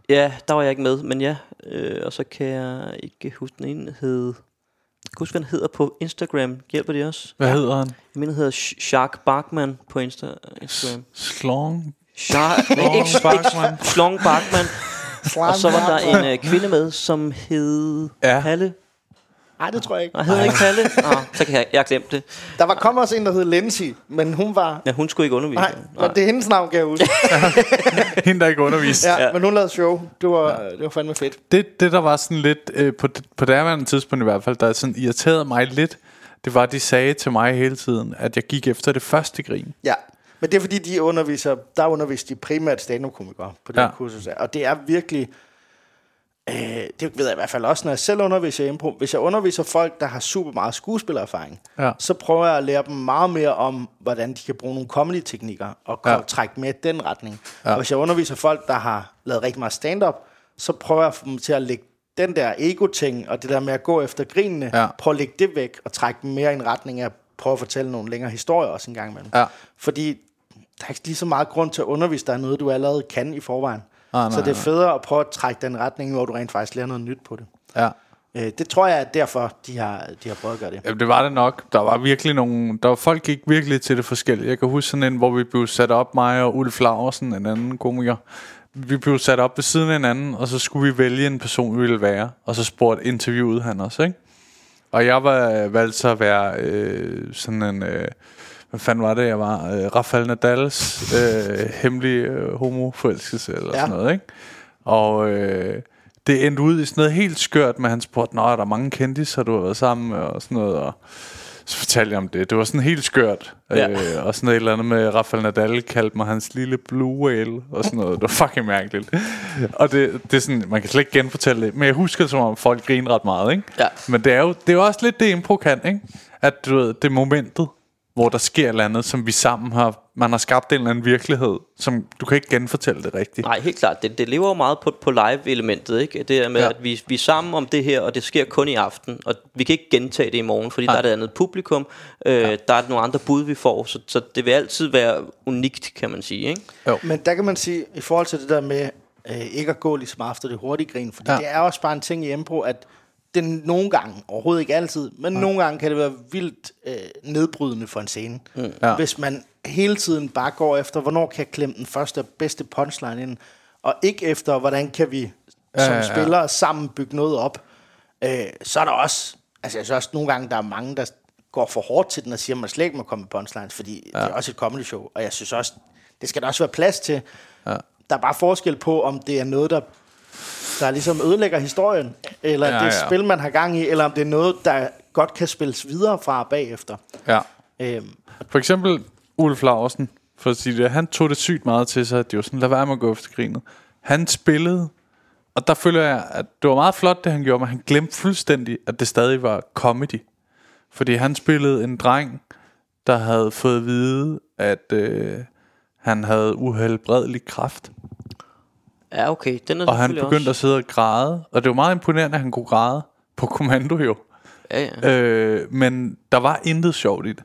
Ja, der var jeg ikke med, men ja. Øh, og så kan jeg ikke huske, den ene hed... Jeg huske, hvad den hedder på Instagram. Hjælper de også? Hvad hedder han? Jeg mener, den hedder Sh- Shark Barkman på Insta- Instagram. Slong? Shark... Ikke, Barkman. Slong Barkman. Og så var der en øh, kvinde med, som hed Ja. Palle. Nej, det tror jeg ikke. Nej, hedder ikke Palle? Nå, så kan jeg, jeg har glemt det. Der var kom også en, der hed Lindsay, men hun var... Ja, hun skulle ikke undervise. Nej, men det er hendes navn, kan jeg huske. Hende, der ikke underviste. Ja, Ja. men hun lavede show. Det var, det var fandme fedt. Det, det, der var sådan lidt, øh, på, på daværende tidspunkt i hvert fald, der sådan irriterede mig lidt, det var, at de sagde til mig hele tiden, at jeg gik efter det første grin. Ja, men det er fordi, de underviser, der underviser de primært stand-up-komikere på det Ja. ja. kursus. Og det er virkelig, øh, det ved jeg i hvert fald også, når jeg selv underviser i impro. Hvis jeg underviser folk, der har super meget skuespillererfaring, Ja. så prøver jeg at lære dem meget mere om, hvordan de kan bruge nogle comedy-teknikker og Ja. trække mere i den retning. Ja. Og hvis jeg underviser folk, der har lavet rigtig meget stand-up, så prøver jeg at få dem til at lægge den der ego-ting, og det der med at gå efter grinene, Ja. prøve at lægge det væk, og trække dem mere i en retning af at prøve at fortælle nogle længere historier også en gang imellem. Ja. Fordi der er ikke lige så meget grund til at undervise dig noget, du allerede kan i forvejen. Ah, nej, så det er federe at prøve at trække den retning, hvor du rent faktisk lærer noget nyt på det. Ja. Øh, det tror jeg er derfor, de har, de har prøvet at gøre det. Jamen, det var det nok. Der var virkelig nogle... Der var folk gik virkelig til det forskellige. Jeg kan huske sådan en, hvor vi blev sat op, mig og Ulf Laursen, en anden komiker. Vi blev sat op ved siden af hinanden, og så skulle vi vælge en person, vi ville være. Og så spurgte interviewet han også, ikke? Og jeg var valgt så at være øh, sådan en... Øh, hvad fanden var det, jeg var? Øh, Rafael Nadals øh, hemmelige øh, homoforelskelse, eller ja. Sådan noget, ikke? Og øh, det endte ud i sådan noget helt skørt, med han spurgte, Nå, er der mange kendtiser, du har været sammen med, og sådan noget, og så fortalte jeg om det. Det var sådan helt skørt. Ja. Øh, og sådan noget et eller andet med Rafael Nadal kaldte mig hans lille blue whale, og sådan noget. Det var fucking mærkeligt. og det, det er sådan, man kan slet ikke genfortælle det, men jeg husker det som om folk griner ret meget, ikke? Ja. Men det er jo det er jo også lidt det impro kan, ikke? At du ved, det er momentet, hvor der sker et eller andet, som vi sammen har, man har skabt en eller anden virkelighed, som du kan ikke genfortælle det rigtigt. Nej, helt klart. Det, det lever jo meget på, på live-elementet, ikke? Det er med, Ja. ja. at vi, vi er sammen om det her, og det sker kun i aften. Og vi kan ikke gentage det i morgen, fordi Nej. der er et andet publikum. Øh, ja. Der er nogle andre bud, vi får. Så, så det vil altid være unikt, kan man sige, ikke? Men der kan man sige, i forhold til det der med øh, ikke at gå lige så meget efter det hurtige grin, fordi Ja. ja. det er også bare en ting i impro, at den nogle gange, overhovedet ikke altid, men ja. nogle gange kan det være vildt øh, nedbrydende for en scene. Mm. Ja. Hvis man hele tiden bare går efter, hvornår kan jeg klemme den første og bedste punchline ind, og ikke efter, hvordan kan vi Ja, som ja, ja. spillere sammen bygge noget op. Øh, så er der også, altså jeg synes også nogle gange, der er mange, der går for hårdt til den og siger, at man slet ikke må komme med punchlines, fordi ja. det er også et comedy show, og jeg synes også, det skal der også være plads til. Ja. Der er bare forskel på, om det er noget, der, der ligesom ødelægger historien, eller Ja, det et ja. spil, man har gang i, eller om det er noget, der godt kan spilles videre fra bagefter. Ja. Øhm, For eksempel Ulf Laursen, for at sige det, han tog det sygt meget til sig, at det var sådan, lad være med at gå efter grinet. Han spillede, og der føler jeg, at det var meget flot, det han gjorde, men han glemte fuldstændig, at det stadig var comedy. Fordi han spillede en dreng, der havde fået at vide, at øh, han havde uhelbredelig kraft. Ja, okay. Den er Og han begyndte også. at sidde og græde. Og det var meget imponerende, at han kunne græde på kommando jo. Ja, ja. Øh, men der var intet sjovt i det.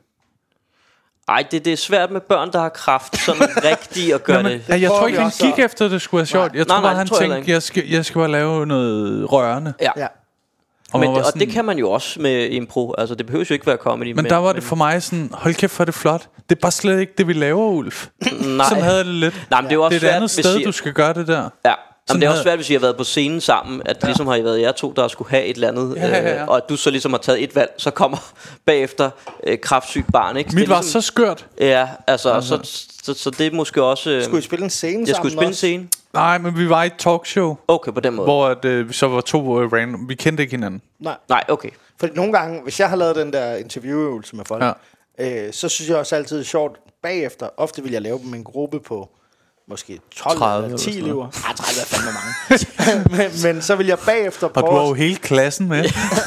Ej, det, det er svært med børn, der har kraft, sådan rigtigt at gøre Jamen, det. jeg tror ikke, han gik efter, at det skulle være sjovt. Jeg Nej, tror nej, bare, han tror jeg tænkte, jeg skal, jeg skal bare lave noget rørende. Ja. ja. Og, Men, det, og det sådan- kan man jo også med impro. Altså, det behøver jo ikke være comedy. Men der var det for mig sådan, hold kæft, for det flot. Det er bare slet ikke det, vi laver, Ulf. Nej. Sådan havde jeg det lidt. Nej, men det er også det er et andet sted, I- du skal gøre det der. Ja. Sådan Jamen, det er også svært, hvis I har været på scenen sammen, at ja. ligesom har I været jer to, der skulle have et eller andet, Ja, ja, ja. Øh, og at du så ligesom har taget et valg, så kommer bagefter øh, kraftsygt barn, ikke? Mit det var så skørt. Ja, altså, altså. Så, så, så, det er måske også... Øh, Skulle I spille en scene jeg sammen skulle spille en scene. Nej, men vi var i et talkshow, Okay, på den måde. hvor at, øh, vi så var to øh, random. Vi kendte ikke hinanden. Nej. Nej, okay. Fordi nogle gange, hvis jeg har lavet den der interviewøvelse med folk, Ja. øh, så synes jeg også altid det er sjovt bagefter. Ofte vil jeg lave dem en gruppe på måske 12 30 eller eller 10 sådan elever. Nej, 30 er fandme mange. men, men så vil jeg bagefter Og du prøve, har jo hele klassen med.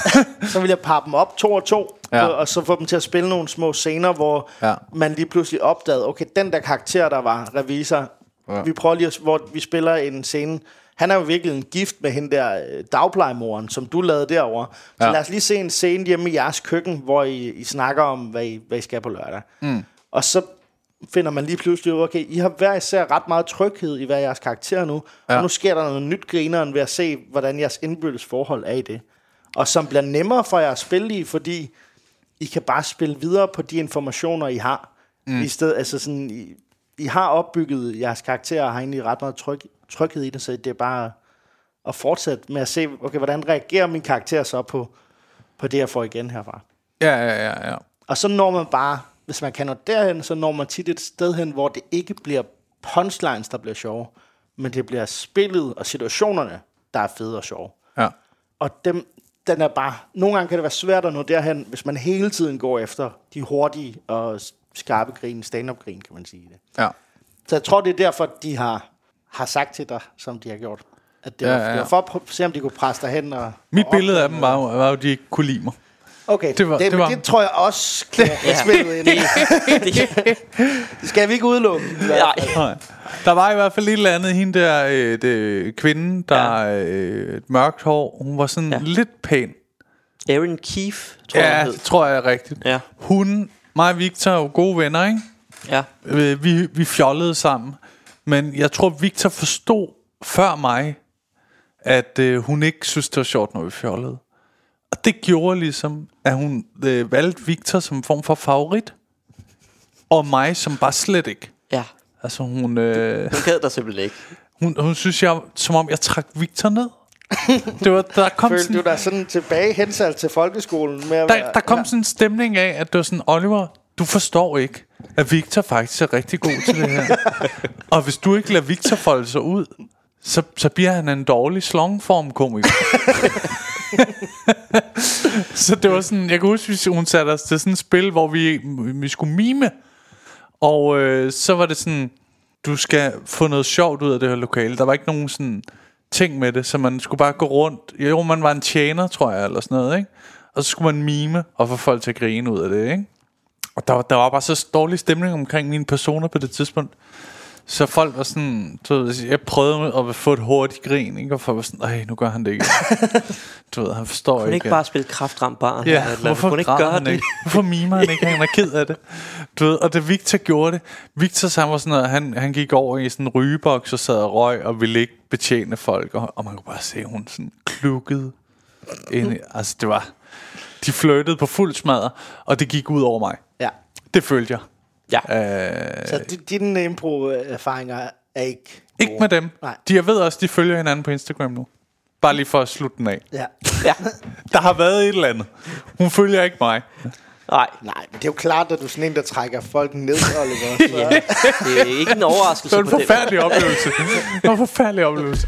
så vil jeg parre dem op to og to, Ja. og så få dem til at spille nogle små scener, hvor Ja. man lige pludselig opdagede, okay, den der karakter, der var revisor, Ja. vi prøver lige, at, hvor vi spiller en scene, han er jo virkelig en gift med hende der øh, dagplejemoren, som du lavede derovre. Så ja. lad os lige se en scene hjemme i jeres køkken, hvor I, I snakker om, hvad I, hvad I skal på lørdag. Mm. Og så finder man lige pludselig ud, okay, I har hver især ret meget tryghed i hver jeres karakter nu, Ja. og nu sker der noget nyt grineren ved at se, hvordan jeres indbyrdes forhold er i det. Og som bliver nemmere for jer at spille i, fordi I kan bare spille videre på de informationer, I har. Mm. I stedet, altså sådan, I, I har opbygget jeres karakter og har egentlig ret meget tryg, tryghed i det, så det er bare at fortsætte med at se, okay, hvordan reagerer min karakter så på, på det, jeg får igen herfra. Ja, ja, ja, ja. Og så når man bare, hvis man kan nå derhen, så når man tit et sted hen, hvor det ikke bliver punchlines, der bliver sjove, men det bliver spillet og situationerne, der er fede og sjove. ja. Og dem, den er bare, nogle gange kan det være svært at nå derhen, hvis man hele tiden går efter de hurtige og skarpe grin, stand-up grin, kan man sige det. ja. Så jeg tror, det er derfor, de har, har sagt til dig, som de har gjort. At det, Ja, var, ja, ja. det var for at se, om de kunne presse dig hen. Og, Mit og billede af dem var, jo- var jo, at de ikke kunne lide mig. Okay, Det det, var- det, det var- det tror jeg også kan have spillet ind i. Det skal vi ikke udelukke. Nej. Nej. Der var i hvert fald et eller andet hende der, øh, det, kvinden, der ja. øh, mørkt hår. Hun var sådan ja. Ja. lidt pæn. Aaron Keefe, tror jeg, Ja, hed. det tror jeg er rigtigt. Ja. Hun, mig og Victor er jo gode venner, ikke? Ja. Øh, vi, vi fjollede sammen. Men jeg tror, Victor forstod før mig, at øh, hun ikke synes, det var sjovt, når vi fjollede. Og det gjorde ligesom, at hun øh, valgte Victor som en form for favorit. Og mig som bare slet ikke. Ja. Altså hun, øh, Hun gad der simpelthen ikke. hun, hun synes jeg, som om jeg trak Victor ned. Det var, der kom Følte sådan, du dig sådan tilbage hensat til folkeskolen? Med at der, være- der kom sådan en stemning af, at det var sådan, Oliver, du forstår ikke, at Victor faktisk er rigtig god til det her. og hvis du ikke lader Victor folde sig ud, så, så bliver han en dårlig slongform komiker. så det var sådan, jeg kan huske, hun satte os til sådan et spil, hvor vi, vi skulle mime. Og øh, så var det sådan, du skal få noget sjovt ud af det her lokale. Der var ikke nogen sådan ting med det, så man skulle bare gå rundt. Jo, man var en tjener, tror jeg, eller sådan noget, ikke? Og så skulle man mime og få folk til at grine ud af det, ikke? Og der, var- der var bare så dårlig stemning omkring mine personer på det tidspunkt. Så folk var sådan, du ved, jeg prøvede at få et hurtigt grin, ikke? Og folk var sådan, ej, nu gør han det ikke. du ved, han forstår Hun ikke. ikke bare spille kraftramt barn. Ja, eller hvorfor Kunne ikke gøre han det? ikke? Hvorfor mimer han ikke? Han er ked af det. Du ved, og da Victor gjorde det, Victor så han var sådan noget, han, han gik over i sådan en rygeboks og sad og røg og ville ikke betjene folk. Og, og man kunne bare se, at hun sådan klukkede ind. Altså det var, de flirtede på fuld smadre, og det gik ud over mig. Ja. Det følte jeg. Ja. Øh, Så di- dine impro-erfaringer er ikke ikke gode. med dem. Nej. De, jeg ved også, de følger hinanden på Instagram nu. Bare lige for at slutte den af. Ja. Ja. Der har været et eller andet. Hun følger ikke mig. Nej, Nej, men det er jo klart, at du er sådan en, der trækker folk ned, Oliver. Så, det er ikke en overraskelse Det var en forfærdelig oplevelse. Det var en forfærdelig oplevelse.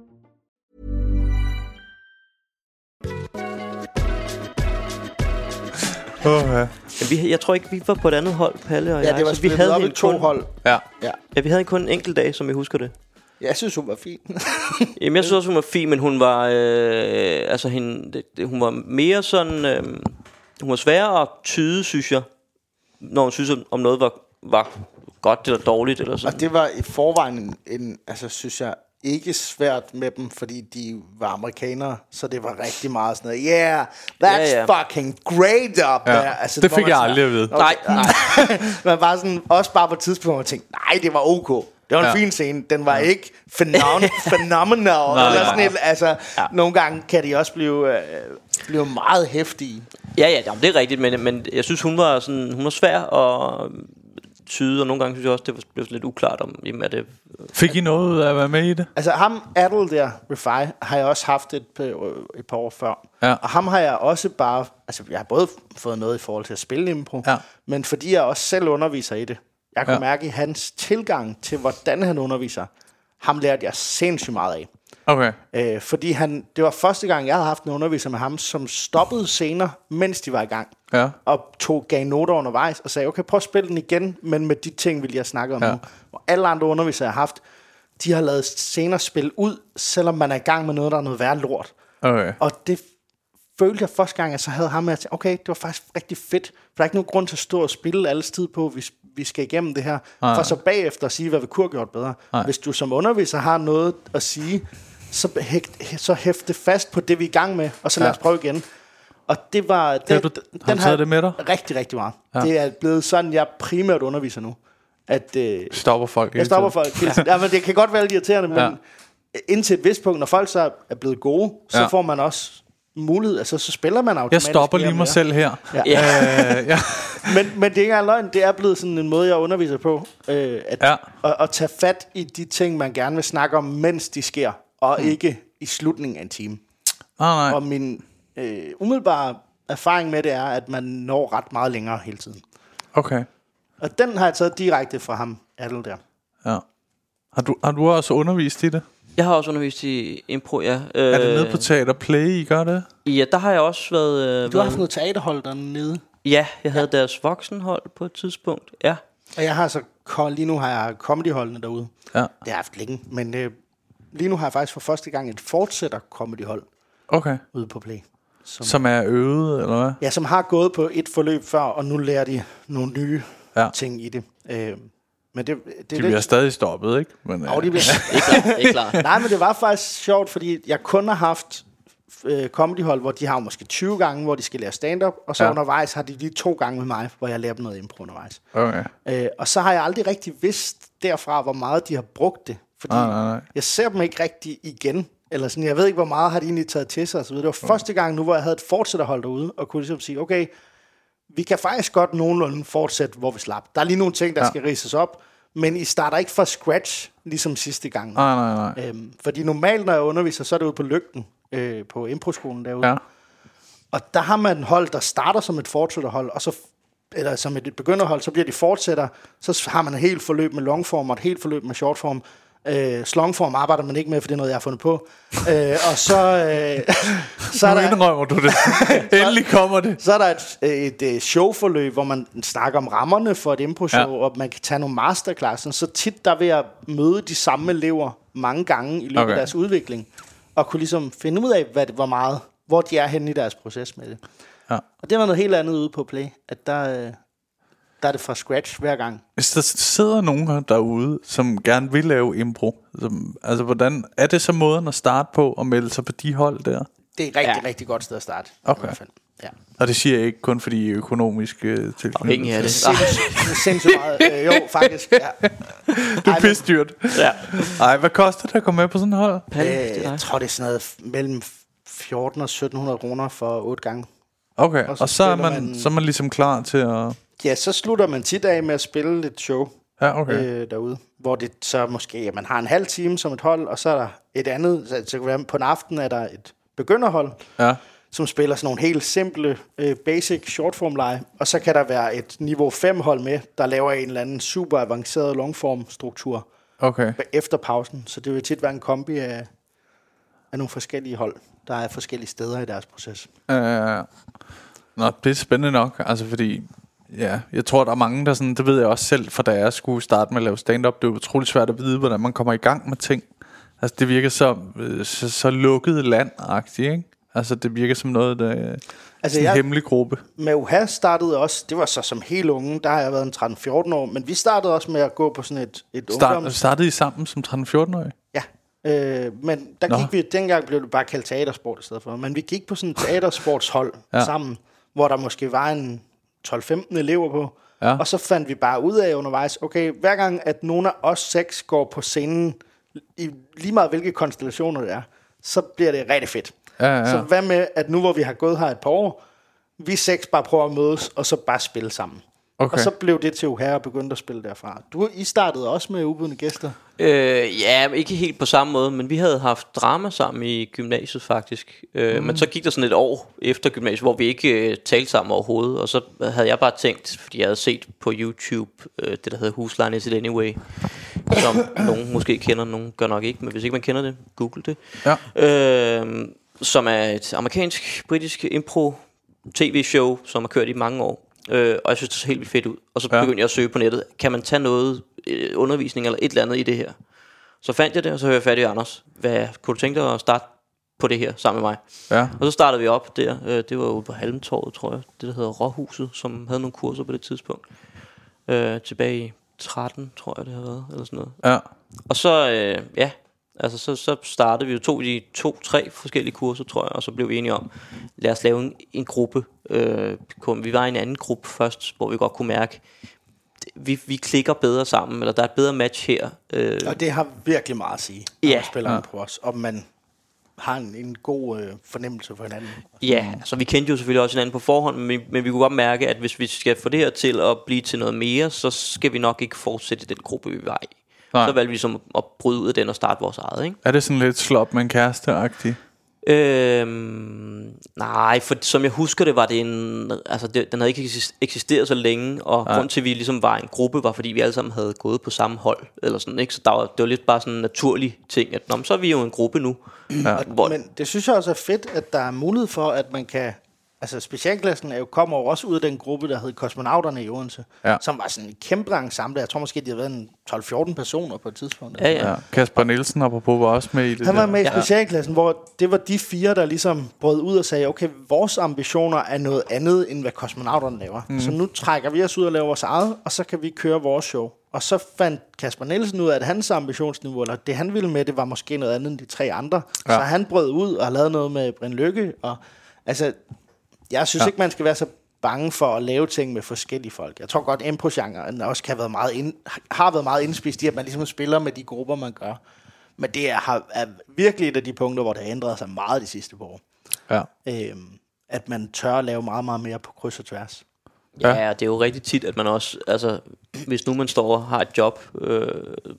Oh, ja. Men vi, jeg tror ikke, vi var på et andet hold, Palle og ja, jeg. det var så vi splittet op i to kun, hold. ja. Ja. Ja, vi havde kun en enkelt dag, som jeg husker det. Jeg synes, hun var fin. Jamen, jeg synes også, hun var fin, men hun var, øh, altså, hende, det, det, hun var mere sådan, øh, hun var sværere at tyde, synes jeg, når hun synes, om- om noget var, var godt eller dårligt, eller sådan. Og det var i forvejen en, en, altså synes jeg, ikke svært med dem, fordi de var amerikanere, så det var rigtig meget sådan noget, yeah, that's Ja, ja. fucking great up Ja. there. Altså, Det fik jeg sådan- aldrig at vide. Okay, nej. Man var sådan, også bare på et tidspunkt, hvor man tænkte, nej, det var ok. Det var en Ja. fin scene. Den var ja. ikke phenom- phenomenal. Nej, eller nej. sådan et, altså, ja. nogle gange kan de også blive, øh, blive meget hæftige. Ja, ja, jamen, det er rigtigt, men, men jeg synes, hun var, sådan, hun var svær at tyde, og nogle gange synes jeg også, det var- blev lidt uklart om, jamen, er det... Fik I noget at være med i det? Altså ham, Adel der, Refy, har jeg også haft et, par- et par år før. Ja. Og ham har jeg også bare... Altså, jeg har både fået noget i forhold til at spille impro, Ja. men fordi jeg også selv underviser i det. Jeg kunne Ja. ja. mærke i hans tilgang til, hvordan han underviser. Ham lærte jeg sindssygt meget af. Okay. Øh, fordi han, det var første gang, jeg havde haft en underviser med ham, som stoppede scener, mens de var i gang. Ja. Og tog, gav noter undervejs og sagde, okay, prøv at spille den igen, men med de ting, vil jeg snakke om Ja. nu. Og alle andre undervisere, jeg har haft, de har lavet scener spille ud, selvom man er i gang med noget, der er noget værre lort. Okay. Og det følte jeg første gang, jeg så havde ham med, at jeg tænkte, okay, det var faktisk rigtig fedt. For der er ikke nogen grund til at stå og spille alle tid på, hvis vi skal igennem det her. Nej. For så bagefter at sige, hvad vi kunne have gjort bedre. Nej. Hvis du som underviser har noget at sige, så, hægt, så hæft det fast på det, vi er i gang med, og så lad Ja. os prøve igen. Og det var... Det, Har du- har du taget det med dig? Rigtig, rigtig meget. Ja. Ja. Det er blevet sådan, jeg primært underviser nu. At, øh, Stopper folk jeg stopper tiden. folk. hele tiden. Ja, men det kan godt være lidt irriterende, men Ja. ja. indtil et vist punkt, når folk så er blevet gode, så Ja. ja. får man også mulighed. Altså, så spiller man Jeg automatisk stopper mere lige mig mere. selv her. Ja. Ja. Øh, ja. Men, men det er ikke engang løgn. Det er blevet sådan en måde, jeg underviser på. Øh, at, Ja. at, at tage fat i de ting, man gerne vil snakke om, mens de sker, og mm. ikke i slutningen af en time. Nej, nej. Og min øh, umiddelbare erfaring med det er, at man når ret meget længere hele tiden. Okay. Og den har jeg taget direkte fra ham, Adel der. Ja. Har du, har du også undervist i det? Jeg har også undervist i impro, ja. Øh, Er det nede på Teater Play, I gør det? Ja, der har jeg også været... Øh, Du har været- haft noget teaterhold dernede. Ja, jeg havde deres voksenhold på et tidspunkt, ja. Og jeg har så, lige nu har jeg comedyholdene derude. Ja. Det har jeg haft længe, men øh, lige nu har jeg faktisk for første gang et fortsætter comedyhold Okay. ude på Play. Som, Som er øvet, eller hvad? ja, som har gået på et forløb før, og nu lærer de nogle nye Ja. ting i det. Øh, men det, det er De bliver stadig stoppet, ikke? Men, de øh, bliver, Ikke klar, ikke klar. Nej, men det var faktisk sjovt, fordi jeg kun har haft øh, comedyhold, hvor de har måske 20 gange, hvor de skal lære stand-up, og så ja. undervejs har de lige to gange med mig, hvor jeg lærer dem noget impro undervejs. Okay. Øh, og så har jeg aldrig rigtig vidst derfra, hvor meget de har brugt det. Fordi Nej, nej, nej. jeg ser dem ikke rigtig igen. Eller sådan, jeg ved ikke, hvor meget har de egentlig taget til sig. Og så videre. Det var første gang nu, hvor jeg havde et fortsætterhold derude, og kunne ligesom sige, okay, vi kan faktisk godt nogenlunde fortsætte, hvor vi slap. Der er lige nogle ting, der Ja. skal ridses op, men I starter ikke fra scratch, ligesom sidste gang. Nej, nej, nej. Øhm, fordi normalt, når jeg underviser, så er det ude på Lygten, øh, på improskolen derude. Ja. Og der har man hold, der starter som et fortsætterhold, og så eller som et begynderhold, så bliver de fortsætter, så har man et helt forløb med longform og et helt forløb med shortform. Øh, slongform arbejder man ikke med, for det er noget, jeg har fundet på. Øh, og så, øh, så, er Nu der, indrømmer du det. Endelig kommer det. så er der et, et, et showforløb, hvor man snakker om rammerne for et impro-show, Ja. og man kan tage nogle masterclasses. Så tit der vil jeg møde de samme elever mange gange i løbet Okay. af deres udvikling, og kunne ligesom finde ud af, hvad hvor meget, hvor de er henne i deres proces med det. Ja. Og det var noget helt andet ude på Play, at der, øh, der er det fra scratch hver gang. Hvis der sidder nogen derude, som gerne vil lave impro, som, altså hvordan er det så måden at starte på og melde sig på de hold der? Det er et rigtig, Ja. rigtig godt sted at starte. Okay. I hvert fald. Ja. Og det siger jeg ikke kun fordi er økonomisk øh, til. Afhængig af det. Sindssygt, sindssygt meget. Øh, jo, faktisk. Ja. Det er pisse dyrt. Ja. Ej, hvad koster det at komme med på sådan en hold? Øh, jeg tror, det er sådan noget mellem 14 og 1700 kroner for otte gange. Okay, Og så og så er man, man- så er man ligesom klar til at... Ja, så slutter man tit af med at spille et show Ja, okay. øh, derude, hvor det så måske, ja, man har en halv time som et hold, og så er der et andet, så, så kan være, på en aften er der et begynderhold, Ja, som spiller sådan nogle helt simple, øh, basic shortform lege, og så kan der være et niveau 5 hold med, der laver en eller anden super avanceret longform struktur okay. efter pausen, så det vil tit være en kombi af, af nogle forskellige hold, der er forskellige steder i deres proces. Uh, nå, det er spændende nok, altså fordi... Ja, jeg tror, der er mange, der sådan, det ved jeg også selv, for da jeg skulle starte med at lave stand-up, det er utroligt svært at vide, hvordan man kommer i gang med ting. Altså, det virker så, øh, så, så lukket land-agtigt, ikke? Altså, det virker som noget, der altså, Altså, en jeg- hemmelig gruppe. med UHA startede også, det var så som helt unge, der har jeg været en 13-14 år, men vi startede også med at gå på sådan et, et Start, ungdoms... startede I sammen som 13-14-årige? Ja, øh, men der Nå. gik vi, dengang blev det bare kaldt teatersport i stedet for, men vi gik på sådan et teatersportshold ja. sammen, hvor der måske var en 12-15 elever på, Ja. Og så fandt vi bare ud af undervejs, okay, hver gang, at nogen af os seks går på scenen, i lige meget hvilke konstellationer det er, så bliver det rigtig fedt. Ja, ja, ja. Så hvad med, at nu hvor vi har gået her et par år, vi seks bare prøver at mødes, og så bare spille sammen. Okay. Og så blev det til her og begyndte at spille derfra. Du, I startede også med ubudne gæster. Øh, ja, ikke helt på samme måde, men vi havde haft drama sammen i gymnasiet faktisk. Øh, mm. Men så gik der sådan et år efter gymnasiet, hvor vi ikke øh, talte sammen overhovedet. Og så havde jeg bare tænkt, fordi jeg havde set på YouTube øh, det, der hedder Husline Is It Anyway, som nogen måske kender, nogen gør nok ikke, men hvis ikke man kender det, google det. Ja. Øh, som er et amerikansk-britisk impro tv-show, som har kørt i mange år. Øh, og jeg synes, det så helt vildt fedt ud. Og så Ja. begyndte jeg at søge på nettet. Kan man tage noget øh, undervisning eller et eller andet i det her? Så fandt jeg det, og så hørte jeg fat i Anders. Hvad, kunne du tænke dig at starte på det her sammen med mig? Ja. Og så startede vi op der. Øh, det var ude på Halmtorvet, tror jeg. Det, der hedder Råhuset, som havde nogle kurser på det tidspunkt. Øh, tilbage i 13, tror jeg, det har været. Eller sådan noget. Ja. Og så, øh, ja, altså så, så startede vi jo to de to-tre forskellige kurser, tror jeg, og så blev vi enige om, lad os lave en, en gruppe. Øh, vi var i en anden gruppe først, hvor vi godt kunne mærke, vi, vi klikker bedre sammen, eller der er et bedre match her. Øh, Og det har virkelig meget at sige, når Ja. man spiller ja. på os. Om man har en, en god øh, fornemmelse for hinanden. Ja, altså vi kendte jo selvfølgelig også hinanden på forhånd, men, men vi kunne godt mærke, at hvis vi skal få det her til at blive til noget mere, så skal vi nok ikke fortsætte i den gruppe, vi var i. Nej. Så valgte vi ligesom at bryde ud af den og starte vores eget, ikke? Er det sådan lidt slop med en kæreste-agtig? Øhm, nej, for som jeg husker det, var det en... Altså, det, den havde ikke eksis- eksisteret så længe, og grund til, at vi ligesom var en gruppe, var fordi vi alle sammen havde gået på samme hold, eller sådan, ikke? Så der var, det var lidt bare sådan en naturlig ting, at Nå, men så er vi jo en gruppe nu. Ja. Hvor, Men det synes jeg også er fedt, at der er mulighed for, at man kan... Altså specialklassen er jo, kommer jo også ud af den gruppe, der hed Kosmonauterne i Odense, Ja. som var sådan en kæmpe ensemble. Jeg tror måske, de havde været en 12-14 personer på et tidspunkt. ja, ja. Ja. Kasper Nielsen, apropos, var også med i det Han var der. med i Ja. specialklassen, hvor det var de fire, der ligesom brød ud og sagde, okay, vores ambitioner er noget andet, end hvad kosmonauterne laver. Mm. Så nu trækker vi os ud og laver vores eget, og så kan vi køre vores show. Og så fandt Kasper Nielsen ud af, at hans ambitionsniveau, eller det han ville med, det var måske noget andet end de tre andre. Ja. Ja. Så han brød ud og lavet noget med Brind Lykke. Og, altså, jeg synes ja. Ikke, man skal være så bange for at lave ting med forskellige folk. Jeg tror godt, impro-genren også kan have været meget ind, har været meget indspist i, at man ligesom spiller med de grupper, man gør. Men det er, har, er virkelig et af de punkter, hvor det har ændret sig meget de sidste par år. Ja. Øhm, at man tør at lave meget, meget mere på kryds og tværs. Ja, og det er jo rigtig tit, at man også, altså, hvis nu man står og har et job, øh,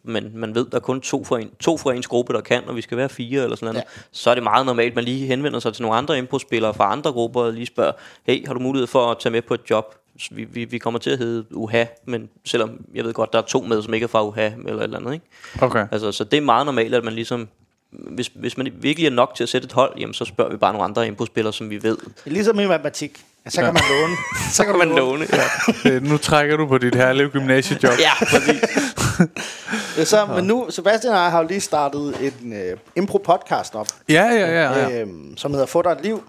men man ved, der er kun to fra, en, to fra ens gruppe, der kan, og vi skal være fire eller sådan noget, Ja. så er det meget normalt, at man lige henvender sig til nogle andre impro-spillere fra andre grupper, og lige spørger, hey, har du mulighed for at tage med på et job? Vi, vi, vi kommer til at hedde UHA, men selvom jeg ved godt, der er to med, som ikke er fra UHA, eller et eller andet, ikke? Okay. Altså, så det er meget normalt, at man ligesom, hvis, hvis man virkelig er nok til at sætte et hold, jamen, så spørger vi bare nogle andre impro-spillere, som vi ved. Ligesom i matematik. Ja, så kan man låne. Så kan man låne. Ja, Øh, nu trækker du på dit herlige gymnasiejob. ja præcis. Ja, så, men nu, Sebastian og jeg har jo lige startet en øh, impro-podcast op, Ja, ja, ja. ja. øhm, som hedder Få dig et liv.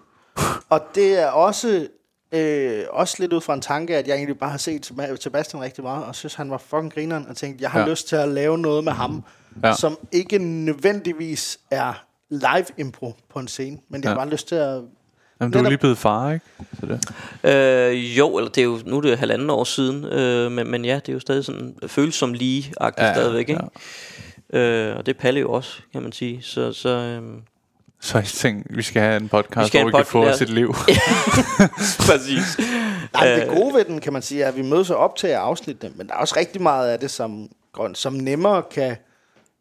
Og det er også, øh, også lidt ud fra en tanke, at jeg egentlig bare har set Seba- Sebastian rigtig meget, og synes, han var fucking grineren, og tænkte, jeg har ja. Ja. lyst til at lave noget med ham, Ja. ja. som ikke nødvendigvis er live impro på en scene, men jeg har Ja. bare lyst til at... Jamen, du er lige blevet far, ikke? Så det. Øh, jo, eller det er jo, nu er det halvanden år siden, øh, men, men ja, det er jo stadig sådan, føles som lige-agtigt Ja, ja, ja, stadigvæk, ikke? Øh, og det er Palle jo også, kan man sige. Så, så øh, Så jeg tænkte, vi skal have en podcast, Vi skal hvor vi kan få os et liv. præcis. Nej, Øh. det gode ved den, kan man sige, er, at vi mødes og optager afsnittene, men der er også rigtig meget af det, som, grøn- som nemmere kan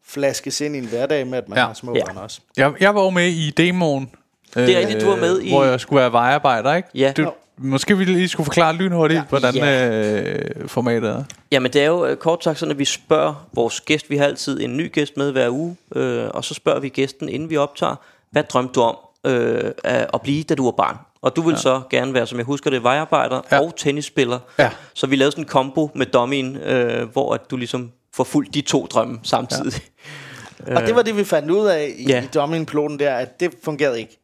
flaskes ind i en hverdag med, at man Ja. ja. har små Ja. ja. børn også. Jeg, jeg var jo med i demoen. Det er rigtigt, du var med i- Hvor jeg skulle være vejarbejder, ikke? Ja. Du, måske vi lige skulle forklare lynhurtigt, ja. hvordan Ja. øh, formatet er. Jamen det er jo øh, kort sagt sådan, at vi spørger vores gæst, vi har altid en ny gæst med hver uge, øh, og så spørger vi gæsten, inden vi optager, hvad drømte du om øh, at blive, da du var barn? Og du vil ja. så gerne være, som jeg husker det, vejarbejder Ja. og tennisspiller. Ja. Så vi lavede sådan en kombo med dummyen, øh, hvor at du ligesom får fuldt de to drømme samtidig. Ja. Og det var det, vi fandt ud af i, Ja. i dommeringploten der, at det fungerede ikke.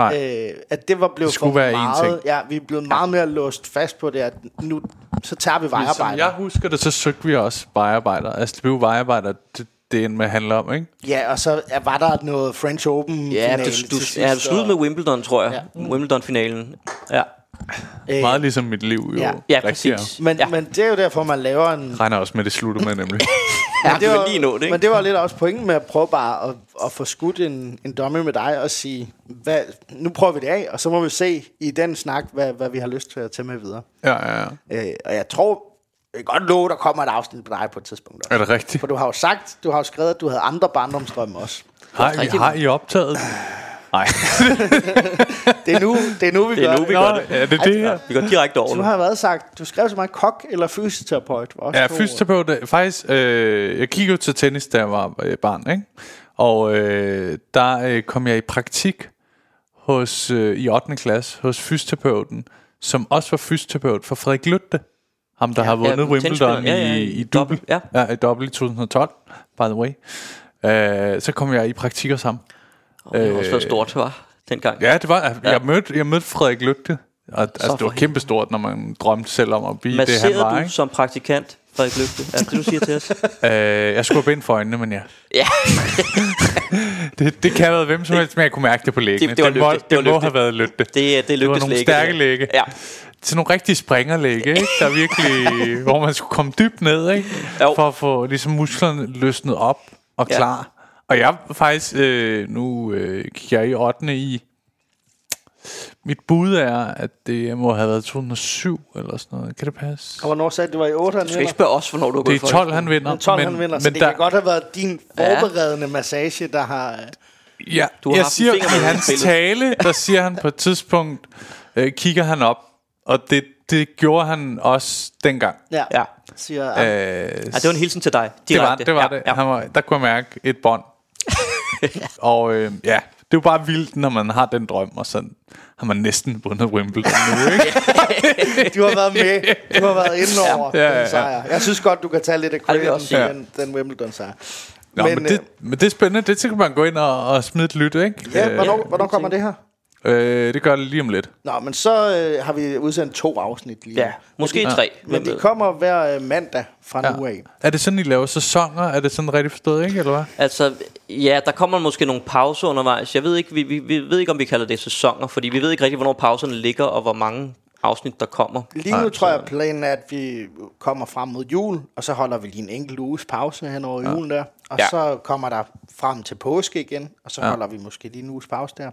Nej. Øh, at det var blevet Det skulle for være meget. ting. Ja, vi er blevet meget mere låst fast på det, at nu så tager vi Som vejarbejder. jeg husker det, så søgte vi også vejarbejder. Altså, det blev vejarbejder, det, det end med handler om, ikke? Ja, og så er- var der noget French Open Ja, finale du, til du, sidst, ja, du sluttede med Wimbledon, tror jeg. Ja. Ja. Wimbledon-finalen. Ja. Øh, Meget ligesom mit liv jo. Ja. Ja, præcis. men, ja. men det er jo derfor, man laver en... Regner også med, det slutter med nemlig. Ja, det var, lige nå det, ikke? Men det var lidt også pointen med at prøve bare at, at få skudt en, en dummy med dig og sige, hvad, nu prøver vi det af, og så må vi se i den snak, hvad, hvad vi har lyst til at tage med videre. ja, ja, ja. Øh, og jeg tror, jeg kan godt love, der kommer et afsnit på dig på et tidspunkt. Også. Er det rigtigt? For du har jo sagt, du har jo skrevet, at du havde andre barndomsdrømme også. Har, I, har I optaget? Nej. Det er nu, det er nu vi Det er gør nu, vi Nå, gør det. er det det her? Vi går direkte over Du nu. har været sagt, du skrev så meget kok eller fysioterapeut. var også Ja, to- fysioterapeut. øh, Faktisk, øh, jeg kiggede til tennis, da jeg var øh, barn, ikke? Og øh, der øh, kom jeg i praktik hos øh, i 8. klasse hos fysioterapeuten, som også var fysioterapeut for Frederik Lytte. Ham, der ja, har vundet ja, Wimbledon. Ja, ja, i, i i double, ja. ja, i double i 2012, by the way. Øh, så kom jeg i praktik hos ham. Det har også været stort, var dengang. Ja, det var, jeg, jeg, mødte, jeg mødte Frederik Lytte. Og, altså, det var kæmpestort, når man drømte selv om at blive det, Masserede han var. du Ikke? som praktikant, Frederik Lygte? Er det det, du siger til os? Øh, jeg skulle have bind for øjnene, men ja. Ja. Det, det kan have været hvem som helst, men jeg kunne mærke det på læggene. Det- det var det må, Lykke. Det var det må have været lytte. Det, det er Det var Lygtes nogle lægge. stærke lægge. Ja. Til nogle rigtige springerlægge, ikke? Der virkelig, hvor man skulle komme dybt ned, ikke? Jo. For at få ligesom musklerne løsnet op og Ja. Og jeg var faktisk, øh, nu øh, kigger jeg i 8. i, mit bud er, at det må have været 2007 eller sådan noget. Kan det passe? Og hvornår sagde du, det var i 8, han Du skal vinder? ikke spørge os, hvornår du har Det er i 12, han vinder. Men 12 han vinder, så men det kan godt have været din Ja. forberedende massage, der har... Ja, Du har jeg siger, i i hans spillet. tale, der siger han på et tidspunkt, øh, kigger han op, og det, det gjorde han også dengang. Ja, Ja. siger... Øh, Ja, det var en hilsen til dig. det var, Direkte. det var ja, det. Ja. Han var, der kunne jeg mærke et bånd. og øh, ja, det er jo bare vildt, når man har den drøm, og så har man næsten vundet Wimbledon nu, ikke? Du har været med. Du har været inde over Ja, ja, den ja. sejr. Jeg synes godt, du kan tage lidt af Ja, for sige. den, den Wimbledon-sejr. Nå, men, men, det, men det er spændende. Det kan man gå ind og, og smide et lytte, ikke? øh, ja, hvornår, hvornår kommer det her? Øh, det gør det lige om lidt. Nå, men så øh, har vi udsendt to afsnit lige. Ja, måske tre. Men de kommer hver øh, mandag fra Ja. nu af. Er det sådan, I laver sæsoner? Er det sådan rigtig forstået, ikke? Eller hvad? Altså, ja, der kommer måske nogle pauser undervejs. Jeg ved ikke, vi, vi, vi ved ikke, om vi kalder det sæsoner, fordi vi ved ikke rigtig, hvornår pauserne ligger, og hvor mange afsnit, der kommer. Lige nu tror jeg, planen er, at vi kommer frem mod jul, og så holder vi lige en enkelt uges pause hen over ja. julen der. Og Ja. ja. så kommer der frem til påske igen, og så ja. holder vi måske lige en uges pause der.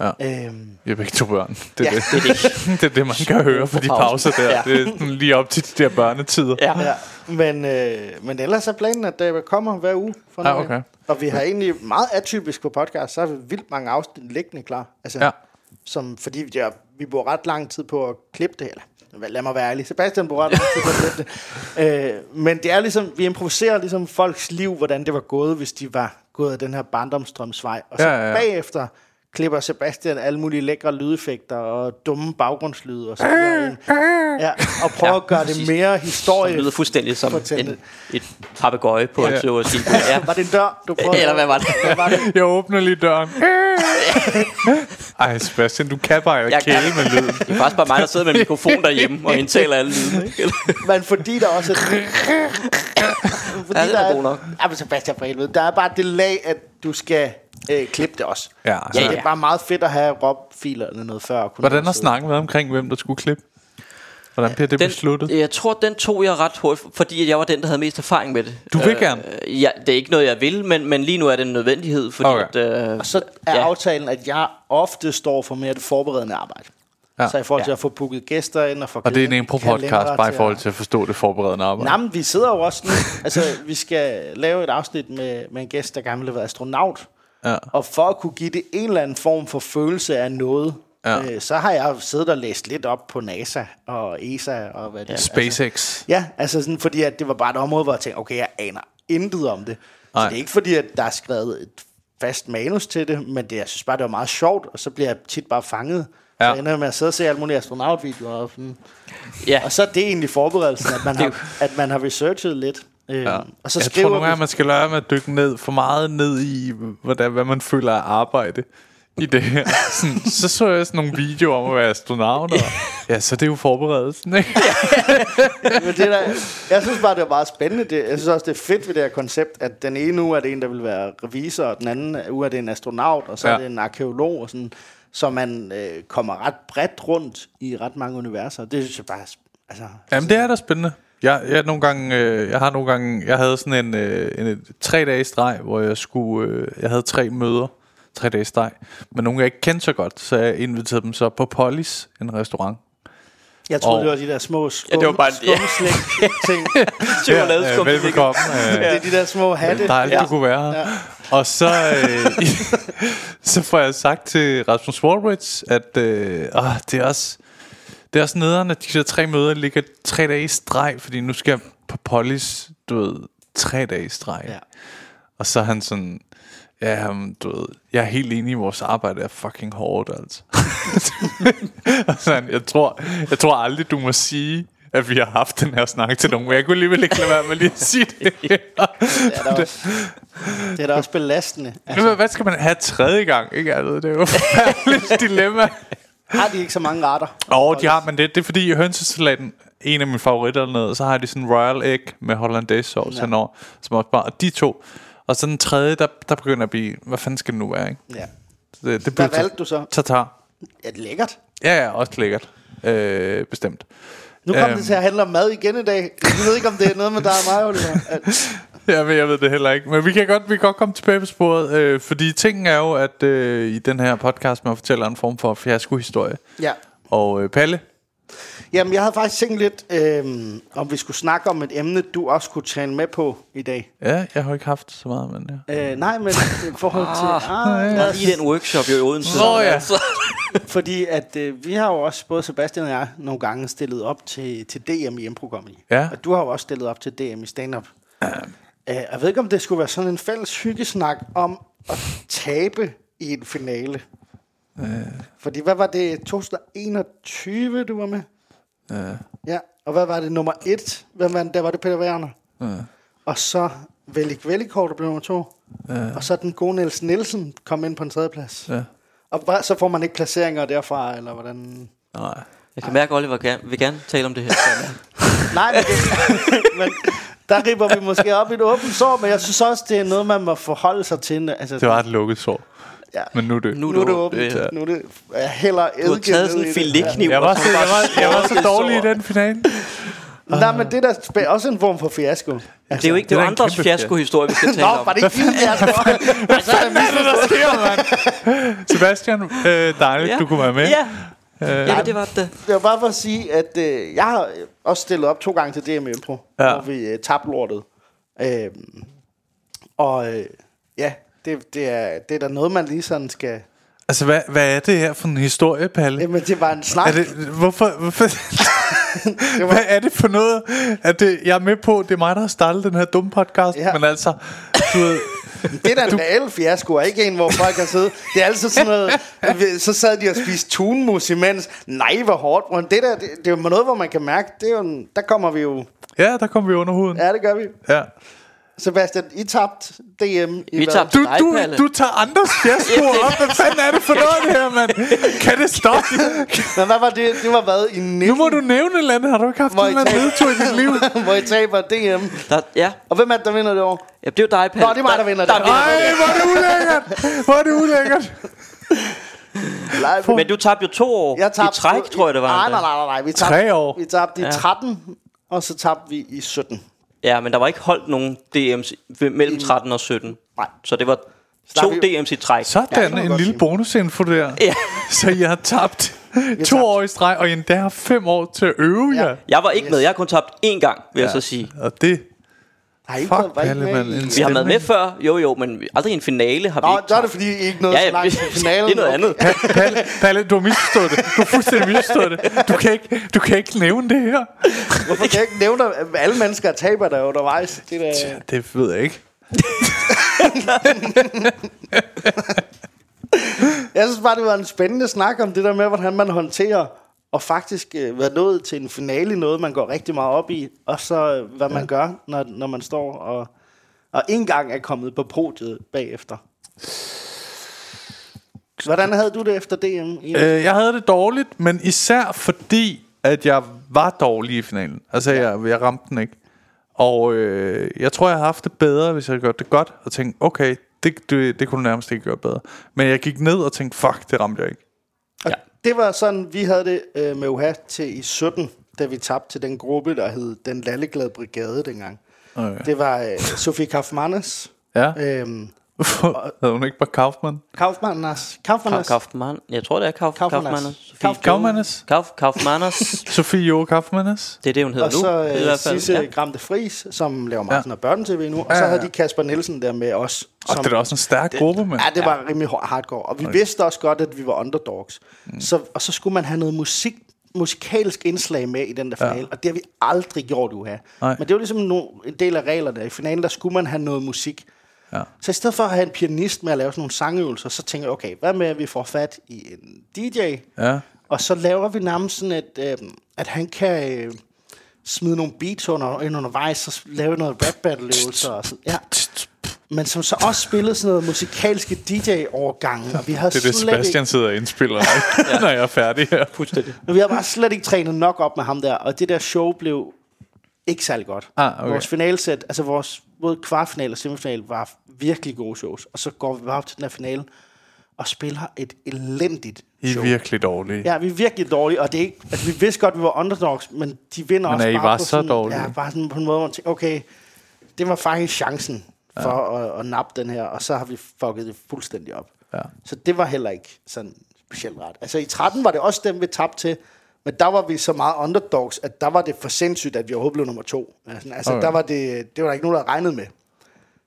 Ja. Øhm, Jeg er begge to børn. Det er, Ja, det. Det er det. det er det, man kan høre for de pauser der. Ja. Det er lige op til de der børnetider. Ja. ja. Men, øh, men ellers er planen, at det kommer hver uge. For Ja, okay. Og vi har egentlig meget atypisk på podcast, så har vi vildt mange afsnit liggende klar. Altså, Ja. som, fordi vi, har- vi bruger ret lang tid på at klippe det, eller lad mig være ærlig, Sebastian bruger ret lang tid på at klippe det. Øh, men det er ligesom, vi improviserer ligesom folks liv, hvordan det var gået, hvis de var gået af den her barndomstrømsvej. Og så Ja, ja, ja. bagefter klipper Sebastian alle mulige lækre lydeffekter og dumme baggrundslyde og så videre ind. Ja, og prøver Ja, at gøre det mere Det historie. lyder fuldstændig som en, et papegøje på Ja. at sige. Ja. Var det en dør, du prøvede? Eller hvad var det? Hvad var det? Jeg åbner lige døren. Ej, Sebastian, du kan bare Jeg kæle kan. med lyden. Det er faktisk bare mig, der sidder med en mikrofon derhjemme og indtaler alle lyde. Ikke? Men fordi der også er... fordi Ja, den er der god nok. Ja, men Sebastian for helvede. Der er bare det lag, at du skal øh, klippe det også. Ja, Så altså, det er bare meget fedt at have ROB-filerne noget før. kunne Hvordan har snakken været omkring, hvem der skulle klippe? Hvordan bliver det Den, besluttet? jeg tror, den tog jeg ret hurtigt, fordi jeg var den, der havde mest erfaring med det. Du vil gerne? Øh, ja, det er ikke noget, jeg vil, men, men lige nu er det en nødvendighed, fordi Okay. at, øh, Og så er ja. aftalen, at jeg ofte står for mere det forberedende arbejde. Ja. Ja. Så i forhold til Ja. at få booket gæster ind og få Og det er en impro-podcast, kalendere bare i forhold at- til at forstå det forberedende arbejde. Nej, men vi sidder jo også nu. altså, vi skal lave et afsnit med, med en gæst, der gerne vil være astronaut. Ja. Og for at kunne give det en eller anden form for følelse af noget, Ja. øh, så har jeg siddet og læst lidt op på NASA og ESA og hvad det er. SpaceX. Ja, altså sådan, fordi at det var bare et område, hvor jeg tænkte, okay, jeg aner intet om det. Så Nej. det er ikke fordi, at der er skrevet et fast manus til det, men det, jeg synes bare, det var meget sjovt, og så bliver jeg tit bare fanget. Ja. Så ender jeg med at sidde og se alle mulige astronautvideoer. Og, sådan. Ja. og så er det egentlig forberedelsen, at man har, at man har researchet lidt. Øh, Ja. Og så jeg skriver tror nogle gange, man skal lade være med at dykke ned for meget ned i, hvordan, hvad man føler er arbejde i det her. Sådan, så så jeg sådan nogle videoer om at være astronaut, og ja, så det er jo forberedelsen, ikke? men det der, jeg synes bare, det var meget spændende. Det, jeg synes også, det er fedt ved det her koncept, at den ene uge er det en, der vil være revisor, og den anden uge er det en astronaut, og så ja. Er det en arkeolog. Og sådan. så man øh, kommer ret bredt rundt i ret mange universer. Det synes jeg bare... er Altså, Jamen, det er da spændende. Jeg, jeg, nogle gange, øh, jeg har nogle gange, jeg havde sådan en, øh, en, en tre dage streg, hvor jeg skulle, øh, jeg havde tre møder, tre dage streg, men nogle jeg ikke kendte så godt, så jeg inviterede dem så på Polis, en restaurant. jeg troede, og- det var de der små skum, Ja, det var bare- ja. skumslæg ting. Chokolade, ja, velbekomme. Øh, Det er de der små hatte. Dejligt, Ja. du kunne være her. Og så, øh, så får jeg sagt til Rasmus Wallbridge, at øh, åh, det er også det er også nederen, at de der tre møder ligger tre dage i streg, fordi nu skal jeg på Polis, du ved, tre dage i streg. Ja. Og så er han sådan, ja, du ved, jeg er helt enig i, vores arbejde er fucking hårdt, altså. og så han, jeg tror, jeg tror aldrig, du må sige, at vi har haft den her snak til nogen, men jeg kunne alligevel ikke lade være med lige at sige det. Det er da også, det er da også belastende. Altså, hvad, skal man have tredje gang? Ikke? Altså, det er jo et dilemma. Har de ikke så mange retter? Åh, oh, de har, men det, det er fordi hønsesalaten, en af mine favoritter dernede, så har de sådan royal egg med hollandaise sauce ja. henover, som også bare, og de to. Og så den tredje, der, der begynder at blive, hvad fanden skal det nu være, ikke? Ja. Så Det, det Hvad valgte du så? Tatar. Ja, det er lækkert. Ja, ja, også lækkert. Øh, bestemt. Nu kommer Øhm. det til at handle om mad igen i dag. Jeg ved ikke, om det er noget med dig og mig, Oliver. Ja, men jeg ved det heller ikke. Men vi kan godt, vi kan godt komme tilbage på sporet, øh, fordi tingen er jo, at øh, i den her podcast, man fortæller en form for fiasko-historie. Ja. Og øh, Palle, Jamen, jeg havde faktisk tænkt lidt, øh, om vi skulle snakke om et emne, du også kunne tale med på i dag. ja, jeg har ikke haft så meget, men ja. Øh, nej, men i forhold til... Ah, Der er lige den workshop i Odense. Nå ja. Altså. fordi at øh, vi har jo også, både Sebastian og jeg, nogle gange stillet op til, til DM i M-programmet. Ja. Og du har jo også stillet op til DM i stand-up. Jeg ved ikke, om det skulle være sådan en fælles hyggesnak om at tabe i en finale. Øh. Fordi hvad var det? 2021, du var med? Ja, og hvad var det? Nummer et? Hvem var det? Der var det Peter Werner. Og så Velik Velikov, der blev nummer to. Og så den gode Niels Nielsen kom ind på en tredje plads. Ja. Og hvad- så får man ikke placeringer derfra, eller hvordan? Nej. Jeg kan mærke, at Oliver gerne, vil gerne tale om det her. Nej, men, det, men der ripper vi måske op i et åbent sår, men jeg synes også, det er noget, man må forholde sig til. Altså, Det var et lukket sår. ja. Men nu er det. nu er det åbent. Ja. Nu er det jeg hælder Du har taget sådan en filetkniv. Jeg var, så, jeg, var, jeg var så dårlig i den finale. Nej, men det er da også en form for fiasko. Altså, Det er jo ikke det Det er er jo en andres fiasko-historie, vi skal tale Nå, om. var det ikke din fiasko? altså, Hvad er det, der sker, mand? Sebastian, øh, dejligt, du kunne være med. Ja, ja det var det. Det var bare for at sige, at øh, jeg har også stillet op to gange til DM Impro, Ja. hvor vi øh, tabte lortet. Øhm, og øh, ja, det, det, er, det er da noget, man lige sådan skal... Altså, hvad, hvad er det her for en historie, Palle? Jamen, det var en snak. Er det, hvorfor, hvorfor, det var, hvad er det for noget? At det, jeg er med på, det er mig, der har startet den her dumme podcast, Ja. men altså, du ved, det er da en reel fiasko, og ikke en, hvor folk har siddet. Det er altid sådan noget... Så sad de og spiste tunmus imens. Nej, hvor hårdt. bror. Det der, det, det er jo noget, hvor man kan mærke, det er jo en, der kommer vi jo... ja, der kom vi under huden. Ja, det gør vi. Ja. Sebastian, I tabt DM i Vi hvad? tabte Du, du, du tager andres fiaskoer op. Hvad fanden er det for noget, det her, mand? Kan det stoppe? Men hvad var det? Det var hvad? I 19, Nu må du nævne et eller andet. Har du ikke haft Hvor en I eller anden nedtur i dit liv? hvor I taber DM. Der, ja. Og hvem er det, der vinder det år? ja, det er jo dig, Palle. Nå, det er mig, der vinder det. Der, der Ej, hvor er det ulækkert. Hvor er det ulækkert. Nej, Men du tabte jo to år jeg tabte, i træk, tror jeg, det var. Nej, nej, nej, nej, nej. Vi tabte, Tre år. Vi tabte i Ja. 13, og så tabte vi i 17. Ja, men der var ikke holdt nogen DM's mellem 13 og 17. Nej. Så det var to vi- DM's i træk. Sådan Ja, en lille sige. bonusinfo der. Ja. Så I har tabt to tabt. år i streg, og endda har fem år til at øve Ja. jer. Jeg var ikke med. Jeg har kun tabt én gang, vil jeg Ja. så sige. Og det... Har I ikke Fuck, været- var I ikke Palle, med i- Vi har været med før, jo jo, men aldrig i en finale har vi Nå, ikke så er det fordi, I ikke nåede Ja, så langt til finalen. det er noget andet. Palle, Palle, du har misforstået det. Du har fuldstændig misforstået det. Du kan ikke, du kan ikke nævne det her. Hvorfor kan jeg ikke nævne, at alle mennesker taber der undervejs? Det er da... Det ved jeg ikke. Jeg synes bare, det var en spændende snak om det der med, hvordan man håndterer og faktisk øh, være nået til en finale noget, man går rigtig meget op i, og så øh, hvad man gør, når, når man står og, og ikke engang er kommet på podiet bagefter. Hvordan havde du det efter DM? Øh, jeg havde det dårligt, men især fordi, at jeg var dårlig i finalen. Altså, jeg, jeg ramte den ikke. Og øh, jeg tror, jeg har haft det bedre, hvis jeg havde gjort det godt, og tænkte, okay, det, det, det kunne du nærmest ikke gøre bedre. Men jeg gik ned og tænkte, fuck, det ramte jeg ikke. Og det var sådan, vi havde det øh, med UHA til i 17, da vi tabte til den gruppe, der hed Den Lalleglade Brigade dengang. Okay. Det var øh, Sofie Kaufmannes, Ja. øhm, Havde hun ikke bare Kaufmann? Kaufmannes, Kauf, Kaufmannes, Kaufmann. Jeg tror, det er Kauf, Kaufmanns. Kaufmanns. Kauf- Kaufmanners. Sofie Jo Kaufmannes? Det er det, hun hedder og nu. så i øh, hvert fald. Sisse Ja. ja. Gram de Fris, som laver meget Ja. ja. sådan børnetv nu. Og Ja, så ja, havde ja. de Kasper Nielsen der med os. Og det er også en stærk gruppe, mand. Ja, det var rimelig hard- hardcore. Og vi okay. vidste også godt, at vi var underdogs. Mm. Så, og så skulle man have noget musik, musikalsk indslag med i den der finale. Ja. Og det har vi aldrig gjort, UHA. Nej. Men det var ligesom no, en del af reglerne. I finalen, der skulle man have noget musik. Ja. Så i stedet for at have en pianist med at lave sådan nogle sangøvelser, så tænker jeg, okay, hvad med, at vi får fat i en DJ, Ja. og så laver vi nærmest sådan, at, øh, at han kan øh, smide nogle beats under, ind undervejs, så lave noget rap battle øvelser og sådan. Ja. Men som så også spillede sådan noget musikalske DJ-overgange, og vi havde Det er det, slet Sebastian sidder og indspiller, ikke? når jeg er færdig her. Fuldstændig. ikke, vi havde bare slet ikke trænet nok op med ham der, og det der show blev ikke særlig godt. Ah, okay. Vores finalsæt, altså vores både kvartfinal og semifinal var virkelig gode shows, og så går vi bare op til den her finale og spiller et elendigt I er show. virkelig dårlige. Ja, vi er virkelig dårlige, og det er ikke, altså, vi vidste godt, at vi var underdogs, men de vinder Men også bare var på så sådan, dårlige? Ja, bare sådan på en måde, hvor man tænker, okay, det var faktisk chancen for ja. at, at nappe den her, og så har vi fucket det fuldstændig op. Ja. Så det var heller ikke sådan specielt ret. Altså i 13 var det også dem, vi tabte til, men der var vi så meget underdogs, at der var det for sindssygt, at vi overhovedet blev nummer to. Altså, altså Okay. der var det, det var der ikke nogen, der regnede med.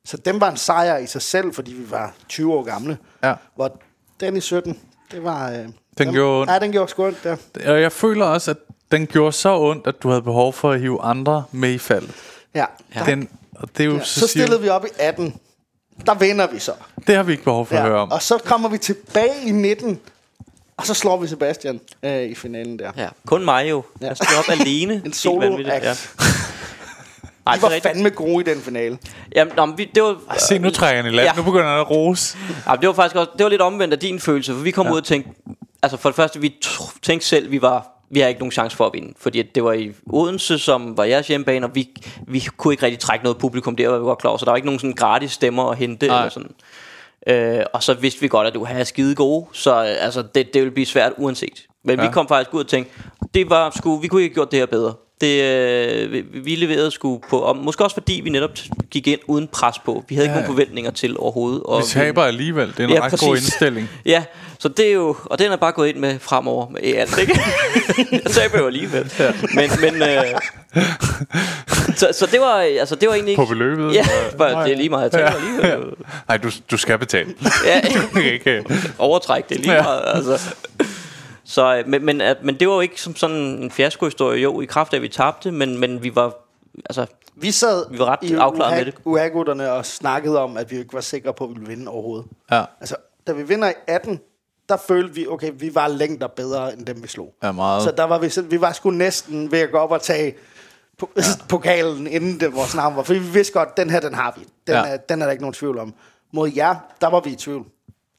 Så dem var en sejr i sig selv, fordi vi var 20 år gamle. Ja. Hvor den i 17, det var... Øh, Den gjorde ondt. Ja, den gjorde sgu ondt, der. Og jeg føler også, at den gjorde så ondt, at du havde behov for at hive andre med i faldet. Ja. Ja. Den, og det er jo ja. ja, Så stillede vi op i 18. Der vinder vi så. Det har vi ikke behov for at høre om. Og så kommer vi tilbage i 19, og så slår vi Sebastian øh, i finalen der. Ja, kun mig jo. Ja. Jeg stod op alene. En solo act. Ja. Ej, det var fandme gode i den finale. Jamen, nå, vi, det var, Se, nu trækker han i land. Ja. Nu begynder han at rose. Ja, det var faktisk også, det var lidt omvendt af din følelse, for vi kom Ja. ud og tænkte, altså for det første, vi tænkte selv, vi var, vi har ikke nogen chance for at vinde, fordi det var i Odense, som var jeres hjemmebane, og vi, vi kunne ikke rigtig trække noget publikum der, var vi godt klar over, så der var ikke nogen sådan gratis stemmer at hente, Nej. eller sådan. Øh, og så vidste vi godt, at du havde skide gode, så øh, altså, det, det ville blive svært uanset. Men ja. Vi kom faktisk ud og tænkte, det var sgu, vi kunne ikke have gjort det her bedre. Det, øh, vi, leverede sgu på, og måske også fordi vi netop gik ind uden pres på. Vi havde ikke Ja. nogen forventninger til overhovedet. Og Vi taber alligevel. Det er en ja, ret præcis. god indstilling. Ja, så det er jo, og den er bare gået ind med fremover med alt, ikke? jeg taber jo alligevel. Ja. Men, men øh, så, så det var, altså det var egentlig ikke... På beløbet? Ja, bare, det er lige meget, jeg taber Ja. alligevel. Nej, du, du skal betale. Ja, ikke? overtræk det er lige Ja. meget, altså. Så, øh, men, men, at- men det var jo ikke som sådan en fiaskohistorie, jo, i kraft af, at vi tabte, men, men vi var, altså, Vi sad Vi var ret i afklaret med det. UH-gutterne og snakkede om, at vi ikke var sikre på, at vi ville vinde overhovedet. Ja. Altså, da vi vinder i 18, der følte vi, okay, vi var længder bedre, end dem vi slog. Ja, meget. Så der var vi, så vi var sgu næsten ved at gå op og tage po- ja. pokalen, inden det, vores navn var. For vi vidste godt, den her, den har vi. Den, Ja. ja. er, den er der ikke nogen tvivl om. Mod jer, der var vi i tvivl.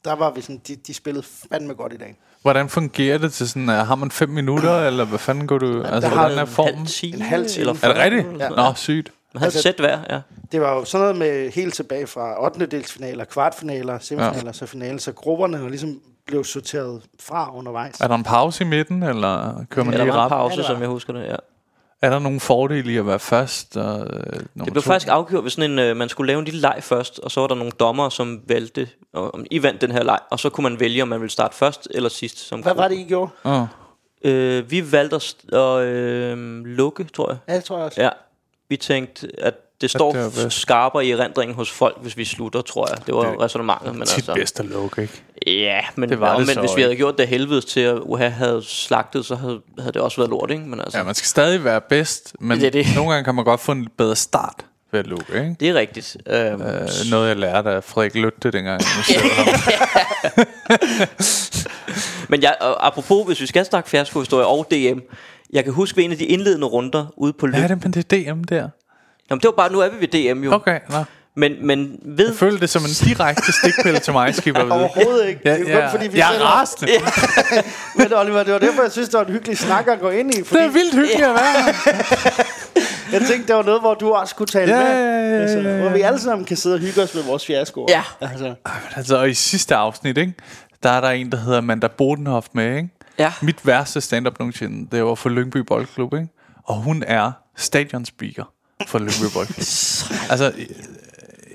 Der var vi sådan, de, de spillede fandme godt i dag. Hvordan fungerer det til sådan, uh, har man fem minutter, eller hvad fanden går du, altså har hvordan er en formen? halv time, En halv time. eller Er det rigtigt? Ja. Nå, sygt. Man havde et sæt hver, ja. Det var jo sådan noget med helt tilbage fra 8. delsfinaler, kvartfinaler, semifinaler, ja. så finaler. Så grupperne jo ligesom blev sorteret fra undervejs. Er der en pause i midten, eller kører man Ja, der lige var en pause, Ja, som jeg husker det, ja. Er der nogle fordele i at være først? Og, øh, Det blev to? faktisk afgjort ved sådan en, øh, man skulle lave en lille leg først, og så var der nogle dommer, som valgte, og, om I vandt den her leg, og så kunne man vælge, om man ville starte først eller sidst. Som Hvad gruppe. var det, I gjorde? Åh. Øh, vi valgte at, at øh, lukke, tror jeg. Ja, det tror jeg også. Ja, vi tænkte, at det står var det skarpere i erindringen hos folk, hvis vi slutter, tror jeg. Det var Det det resonemanget. Men Tit altså, bedst at lukke, ikke? Ja, men, Det var det omvendt, så, hvis vi havde gjort det helvedes til at UHA havde slagtet, så havde, havde det også været lort, ikke? Men altså, Ja, man skal stadig være bedst, men Det er det. nogle gange kan man godt få en bedre start ved at lukke, ikke? det er rigtigt. Øhm, Øh, noget jeg lærte af Frederik Løtte dengang. jeg. Men jeg, og apropos, hvis vi skal snakke fiaskohistorie og DM, jeg kan huske ved en af de indledende runder ude på løb. Er det med det DM der? Jamen, det var bare, nu er vi ved DM jo. Okay, nå. Men, men ved... Jeg følte det som en direkte stikpille til mig, skipper. Overhovedet ikke. Ja, Det er jo kun ja. fordi, vi jeg er rasende. Men Oliver, det var derfor, jeg synes, det var en hyggelig snak at gå ind i. Fordi Det er vildt hyggeligt at være jeg tænkte, det var noget, hvor du også kunne tale Ja, med. ja, ja, ja, Altså, hvor vi alle sammen kan sidde og hygge os med vores fiaskoer. Ja. Altså, Altså, og i sidste afsnit, ikke? der er der en, der hedder Amanda Bodenhoff med, ikke? Ja. Mit værste stand-up nogensinde, det var for Lyngby Boldklub, ikke? Og hun er stadionspeaker for Lyngby Boldklub. altså,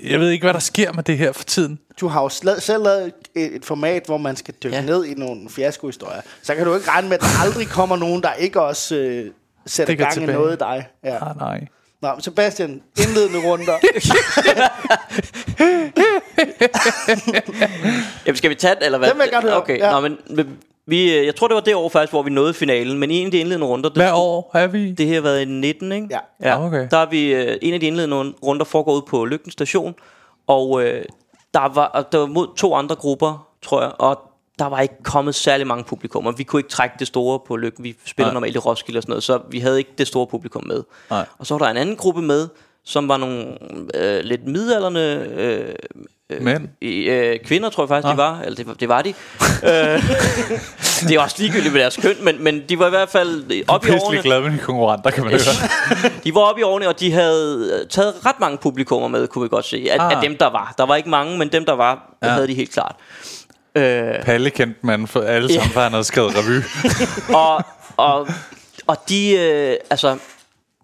jeg ved ikke, hvad der sker med det her for tiden. Du har jo sla- selv lavet et, et format, hvor man skal dykke Ja. ned i nogle fiaskohistorier. Så kan du ikke regne med, at der aldrig kommer nogen, der ikke også øh, sætter gang tilbage. i noget i dig. Ja. Ah, nej. Nå, men Sebastian, indledende runder. Jamen, skal vi tage den, eller hvad? Den vil jeg gerne høre. Okay, Ja. Nå, men vi, øh, jeg tror, det var det år faktisk, hvor vi nåede finalen. Men i en af de indledende runder... Det, Hvad år er vi? Det her har været i 19, ikke? Ja. ja. Okay. Der er vi... Øh, en af de indledende runder foregår ud på Lygten station. Og øh, der, var, der var mod to andre grupper, tror jeg. Og der var ikke kommet særlig mange publikummer. Vi kunne ikke trække det store på Lygten. Vi spiller Nej. normalt i Roskilde og sådan noget. Så vi havde ikke det store publikum med. Nej. Og så var der en anden gruppe med, som var nogle øh, lidt midalderne øh, Men? i, øh, kvinder, tror jeg faktisk, Nå. de var. Eller det, var- det var de. øh, det er også ligegyldigt med deres køn, men, men de var i hvert fald op i årene. glad med de konkurrenter, kan man høre. De var oppe i årene, og de havde øh, taget ret mange publikummer med, kunne vi godt se. Af, Ah. af dem, der var. Der var ikke mange, men dem, der var, ja. Havde de helt klart. Øh, Palle kendte man for alle sammen, for han havde skrevet revy. og, og, og de, øh, altså,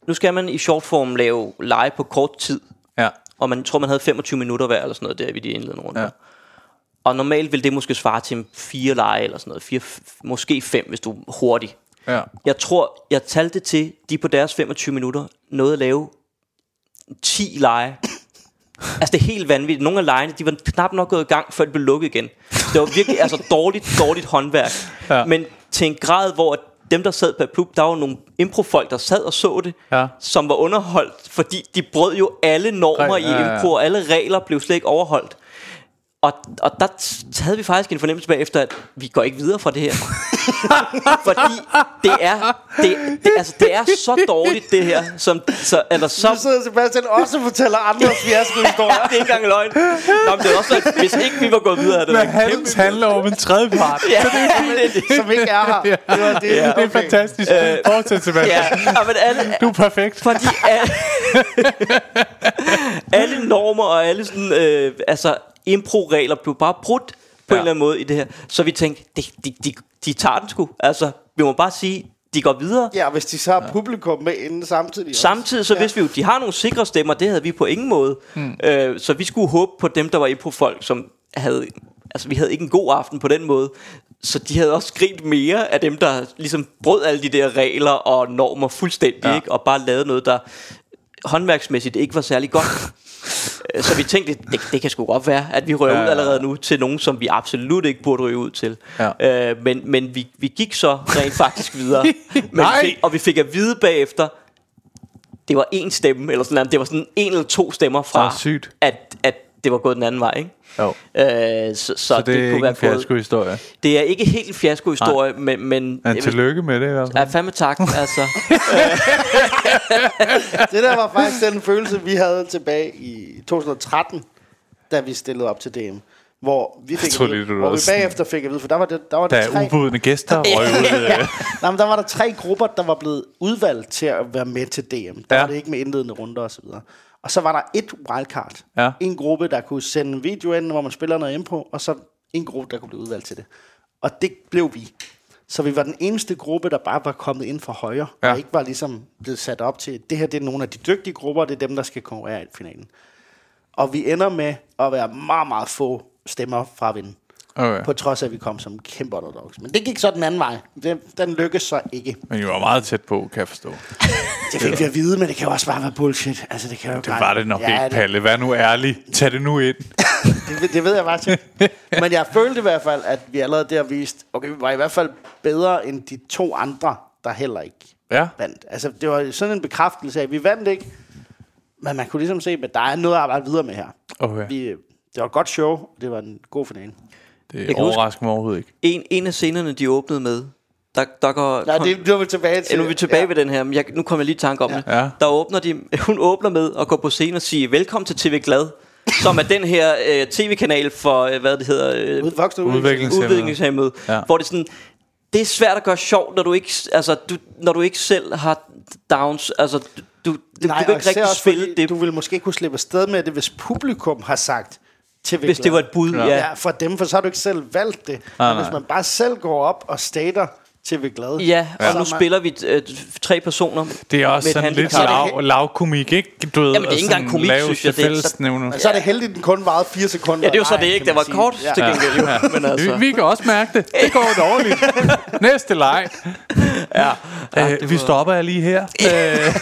nu skal man i shortform lave live på kort tid. Og man tror, man havde 25 minutter hver, eller sådan noget, der ved de indledende runder. Ja. Og normalt vil det måske svare til fire lege, eller sådan noget. Fire, måske fem, hvis du er hurtig. Ja. Jeg tror, jeg talte til, de på deres 25 minutter nåede at lave 10 lege. altså det er helt vanvittigt. Nogle af legene, de var knap nok gået i gang, før de blev lukket igen. Det var virkelig altså dårligt, dårligt håndværk. Ja. Men til en grad, hvor dem, der sad på klub, der var nogle improfolk, der sad og så det, Ja. som var underholdt, fordi de brød jo alle normer Re- i ja, ja. impro, og alle regler blev slet ikke overholdt. Og, og der havde vi faktisk en fornemmelse bagefter, at vi går ikke videre fra det her. Fordi det er, det, det, altså, det er så dårligt, det her. Som, så, eller så, Så sidder Sebastian også og fortæller andres fiaskohistorier. det er ikke engang løgn. Nå, men det er også sådan, hvis ikke vi var gået videre, det Men Hans handler om en tredje part. Ja, det er det. som ikke er her. Det var det. Det er fantastisk. Fortsæt, Sebastian. Ja, ja, men alle, Du er perfekt. Fordi alle, alle normer og alle sådan, øh, altså impro-regler blev bare brudt på ja. en eller anden måde i det her. Så vi tænkte, de, de, de, de tager den sgu. Altså, vi må bare sige, de går videre. Ja, hvis de så har publikum med inden samtidig. også. Samtidig så ja. vidste vi jo, de har nogle sikre stemmer, det havde vi på ingen måde. Mm. Øh, så vi skulle håbe på dem, der var impro-folk, som havde... Altså, vi havde ikke en god aften på den måde. Så de havde også grint mere af dem, der ligesom brød alle de der regler og normer fuldstændig, ja. Ja. ikke? Og bare lavede noget, der håndværksmæssigt ikke var særlig godt. Øh, så vi tænkte, det, det kan sgu godt være, at vi rører Ja, ja, ud allerede nu til nogen, som vi absolut ikke burde ryge ud til. Ja. Øh, men men vi, vi gik så rent faktisk videre. men Nej. vi fik, og vi fik at vide bagefter, det var en stemme, eller sådan noget. Det var sådan en eller to stemmer fra, sygt. At, at det var gået den anden vej, ikke? Jo. Øh, så, så, Så det, det er ikke en fiasko-historie. Det er ikke helt en fiasko-historie, men... men Men tillykke med det i hvert Ja, fald. fandme tak, altså. Det der var faktisk den følelse, vi havde tilbage i 2013, da vi stillede op til DM. Hvor vi fik, troede at vide, hvor vi bagefter fik at vide, for der var, det, der var Der der er tre, ubudne gæster røg ud. øh. Nej, men der var der tre grupper, der var blevet udvalgt til at være med til DM. Der Ja. ja. var det ikke med indledende runder og så videre. Og så var der et wildcard. Ja. En gruppe, der kunne sende en video ind, hvor man spiller noget impro, og så en gruppe, der kunne blive udvalgt til det. Og det blev vi. Så vi var den eneste gruppe, der bare var kommet ind fra højre. Ja. og ikke var ligesom blevet sat op til, det her det er nogle af de dygtige grupper, og det er dem, der skal konkurrere i finalen. Og vi ender med at være meget, meget få stemmer fra at vinde. Okay. På trods af, at vi kom som kæmpe underdogs. Men det gik så den anden vej. Den, den lykkedes så ikke. Men I var meget tæt på, kan jeg forstå. Det fik vi at vide, men det kan jo også bare være bullshit. Altså, det kan jo Det var det nok ja, ikke, det, Palle. Vær nu ærlig. Tag det nu ind. det, det ved jeg faktisk ikke. Men jeg følte i hvert fald, at vi allerede der viste, okay, vi var i hvert fald bedre end de to andre, der heller ikke Ja. vandt. Altså, det var sådan en bekræftelse af, at vi vandt ikke, men man kunne ligesom se, at der er noget at arbejde videre med her. Okay. Vi, det var et godt show, og det var en god finale. Det overrasker mig overhovedet ikke. En, en af scenerne, de åbnede med, der, der går... Nej, det, det var vi tilbage til. Ja, nu er vi tilbage ja. ved den her, men jeg, nu kommer jeg lige i tanke om ja. det. Ja. Der åbner de, hun åbner med at gå på scenen og sige, velkommen til TV Glad, som er den her øh, tv-kanal for, øh, hvad det hedder, øh, voksne udviklingshemmede. Ja. Hvor det er sådan, det er svært at gøre sjovt, når du ikke, altså, du, når du ikke selv har downs, altså, du, du, Nej, du kan ikke rigtig spille fordi det. Du vil måske kunne slippe afsted med det, hvis publikum har sagt, til Hvis det var et bud, ja. Ja. ja. ja, for dem, for så har du ikke selv valgt det. Nej, Men hvis man bare selv går op og stater til vi glade. Ja, og Så nu man- spiller vi øh, tre personer. Det er også sådan lidt lav, lavkomik, ikke? Du ved, Jamen, det er ikke engang komik, synes jeg. Det er så-. Men så er det heldigt, at den kun varede fire sekunder. Ja, det er jo så det ikke. Det var sige. kort Ja. til gengæld jo. Men altså, Vi, vi kan også mærke det. Det går dårligt. Næste leg. ja. Ja, øh, vi stopper jeg lige her. Øh.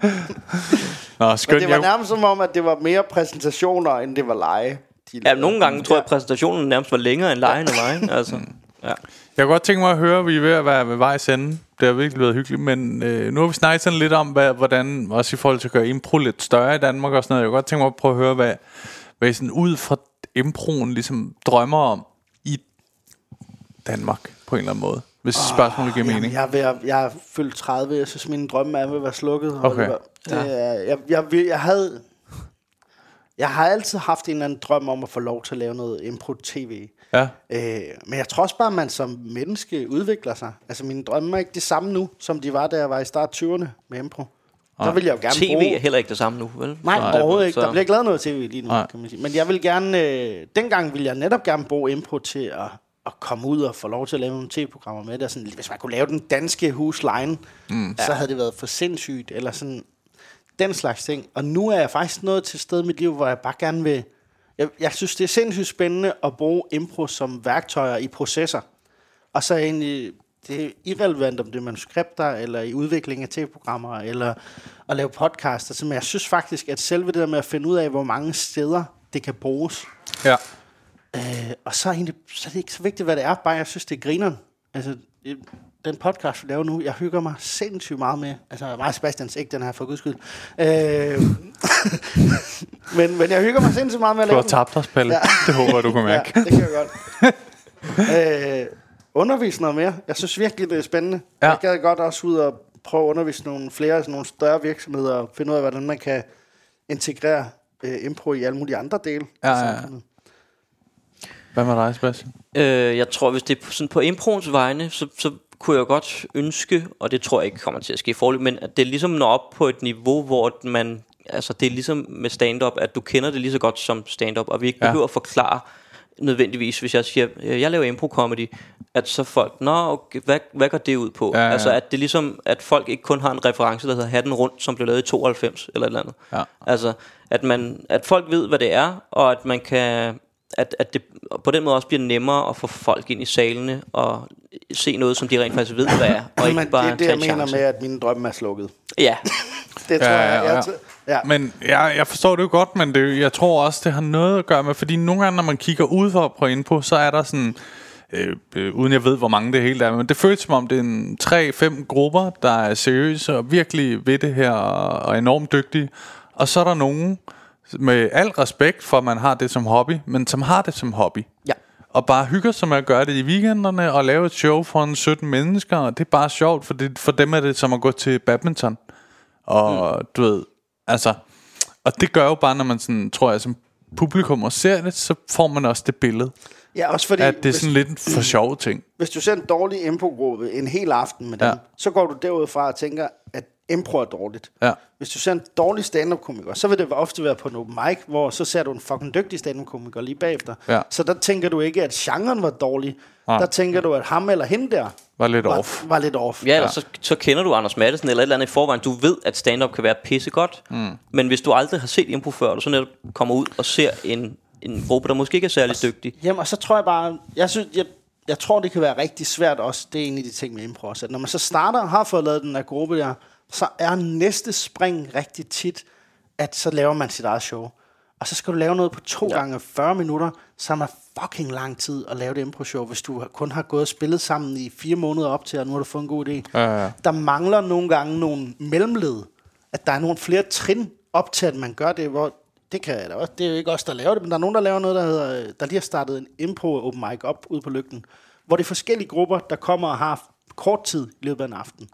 Nå, Men skønt. det var Jeg, nærmest som om, at det var mere præsentationer, end det var lege. De Ja, nogle gange tror jeg, at præsentationen nærmest var længere end lejen og mig. Altså, ja. jeg kunne godt tænke mig at høre, at vi er ved at være ved vejs ende. Det har virkelig været hyggeligt, men øh, nu har vi snakket sådan lidt om, hvad, hvordan, også i forhold til at gøre impro lidt større i Danmark og sådan noget. Jeg kunne godt tænke mig at prøve at høre, hvad, hvad I sådan ud fra improen ligesom drømmer om i Danmark på en eller anden måde. Hvis spørgsmålet giver Jamen, mening. jeg, er ved at, jeg er fyldt 30. Jeg synes, mine drømme er ved at være slukket. og Okay. Det er, jeg, jeg, jeg, jeg havde... Jeg har altid haft en eller anden drøm om at få lov til at lave noget impro-tv. Ja. Øh, men jeg tror også bare, at man som menneske udvikler sig. Altså, mine drømme er ikke de samme nu, som de var, da jeg var i start 20'erne med impro. Der vil jeg jo gerne TV bruge... er heller ikke det samme nu, vel? Nej, Så- overhovedet ikke. Der bliver ikke lavet noget tv lige nu, Nej. kan man sige. Men jeg vil gerne... Øh, dengang ville jeg netop gerne bruge impro til at, at komme ud og få lov til at lave nogle tv-programmer med det. Og Sådan, hvis man kunne lave den danske husline, mm. så havde det været for sindssygt. Eller sådan den slags ting. Og nu er jeg faktisk nået til et sted i mit liv, hvor jeg bare gerne vil... Jeg, jeg synes, det er sindssygt spændende at bruge impro som værktøjer i processer. Og så egentlig, det er irrelevant, om det er manuskripter, eller i udvikling af tv-programmer, eller at lave podcaster. Men jeg synes faktisk, at selve det der med at finde ud af, hvor mange steder det kan bruges, Ja. øh, og så er, egentlig, så er det ikke så vigtigt, hvad det er, bare jeg synes, det er grineren. Altså, den podcast, vi laver nu, jeg hygger mig sindssygt meget med. Altså, mig og Sebastians, ikke den her for guds skyld. Øh, men, men jeg hygger mig sindssygt meget med at Du lave har den. tabt os, Pelle. Ja. Det håber du kan mærke. Ja, det kan jeg godt. øh, undervise noget mere. Jeg synes virkelig, det er spændende. Ja. Jeg gad godt også ud og prøve at undervise nogle flere, sådan nogle større virksomheder, og finde ud af, hvordan man kan integrere øh, impro i alle mulige andre dele Ja, af ja, ja. Hvad med dig, Sebastian? Øh, jeg tror, hvis det er på- sådan på improens vegne, så, så kunne jeg godt ønske, og det tror jeg ikke kommer til at ske i forløb, men at det ligesom når op på et niveau, hvor man, altså det er ligesom med stand-up, at du kender det lige så godt som stand-up, og vi ikke Ja. behøver at forklare nødvendigvis, hvis jeg siger, øh, jeg laver impro-comedy, at så folk, nå, okay, hvad, hvad går det ud på? Ja, ja, ja. Altså at det er ligesom, at folk ikke kun har en reference, der hedder Hatten Rundt, som blev lavet i 92, eller et eller andet. Ja. Altså, at, man, at folk ved, hvad det er, og at man kan... At, at det på den måde også bliver nemmere at få folk ind i salene og se noget, som de rent faktisk ved, hvad er, og ikke Men bare det er det, jeg en mener chance. med, at mine drømme er slukket. Ja, Det tror Ja, jeg. ja, jeg ja. ja. Men jeg, jeg forstår det jo godt, men det, jeg tror også, det har noget at gøre med, fordi nogle gange, når man kigger ud for på info, så er der sådan, øh, øh, uden jeg ved, hvor mange det hele er, men det føles som om, det er en 3-5 grupper, der er seriøse og virkelig ved det her og, og enormt dygtige. Og så er der nogen, med al respekt for, at man har det som hobby, men som har det som hobby. Ja. Og bare hygger sig med at gøre det i weekenderne og lave et show for en 17 mennesker. Og det er bare sjovt, for, det, for dem er det som at gå til badminton. Og mm. du ved, altså... Og det gør jo bare, når man sådan, tror jeg, som publikum og ser det, så får man også det billede. ja, også fordi, At det er hvis, sådan lidt en for sjov ting. hvis du ser en dårlig impro-gruppe en hel aften med dem, Ja. så går du derud fra og tænker, at impro er dårligt. Ja. Hvis du ser en dårlig stand-up-komiker, så vil det ofte være på en open mic, hvor så ser du en fucking dygtig stand-up-komiker lige bagefter. Ja. Så der tænker du ikke, at genren var dårlig. Nej. Der tænker du, at ham eller hende der Var lidt var, off. var lidt off. ja, eller så, så kender du Anders Madsen eller et eller andet i forvejen. Du ved, at stand-up kan være pissegodt. Mm. Men hvis du aldrig har set impro før, og du så netop kommer ud og ser en, en gruppe, der måske ikke er særlig dygtig. Jamen, og så tror jeg bare, jeg, synes, jeg, jeg tror, det kan være rigtig svært også, det er en af de ting med impro også, at når man så starter og har fået lavet den der gruppe der, så er næste spring rigtig tit, at så laver man sit eget show. Og så skal du lave noget på to ja. gange 40 minutter, som er fucking lang tid at lave det impro-show, hvis du kun har gået og spillet sammen i fire måneder op til, og nu har du fået en god idé. Ja, ja. Der mangler nogle gange nogle mellemled, at der er nogle flere trin op til, at man gør det, hvor det kan jeg da også. Det er jo ikke os, der laver det, men der er nogen, der laver noget, der hedder, øh, der lige har startet en impro open mic op ude på lygten, hvor det er forskellige grupper, der kommer og har kort tid i løbet af en aften.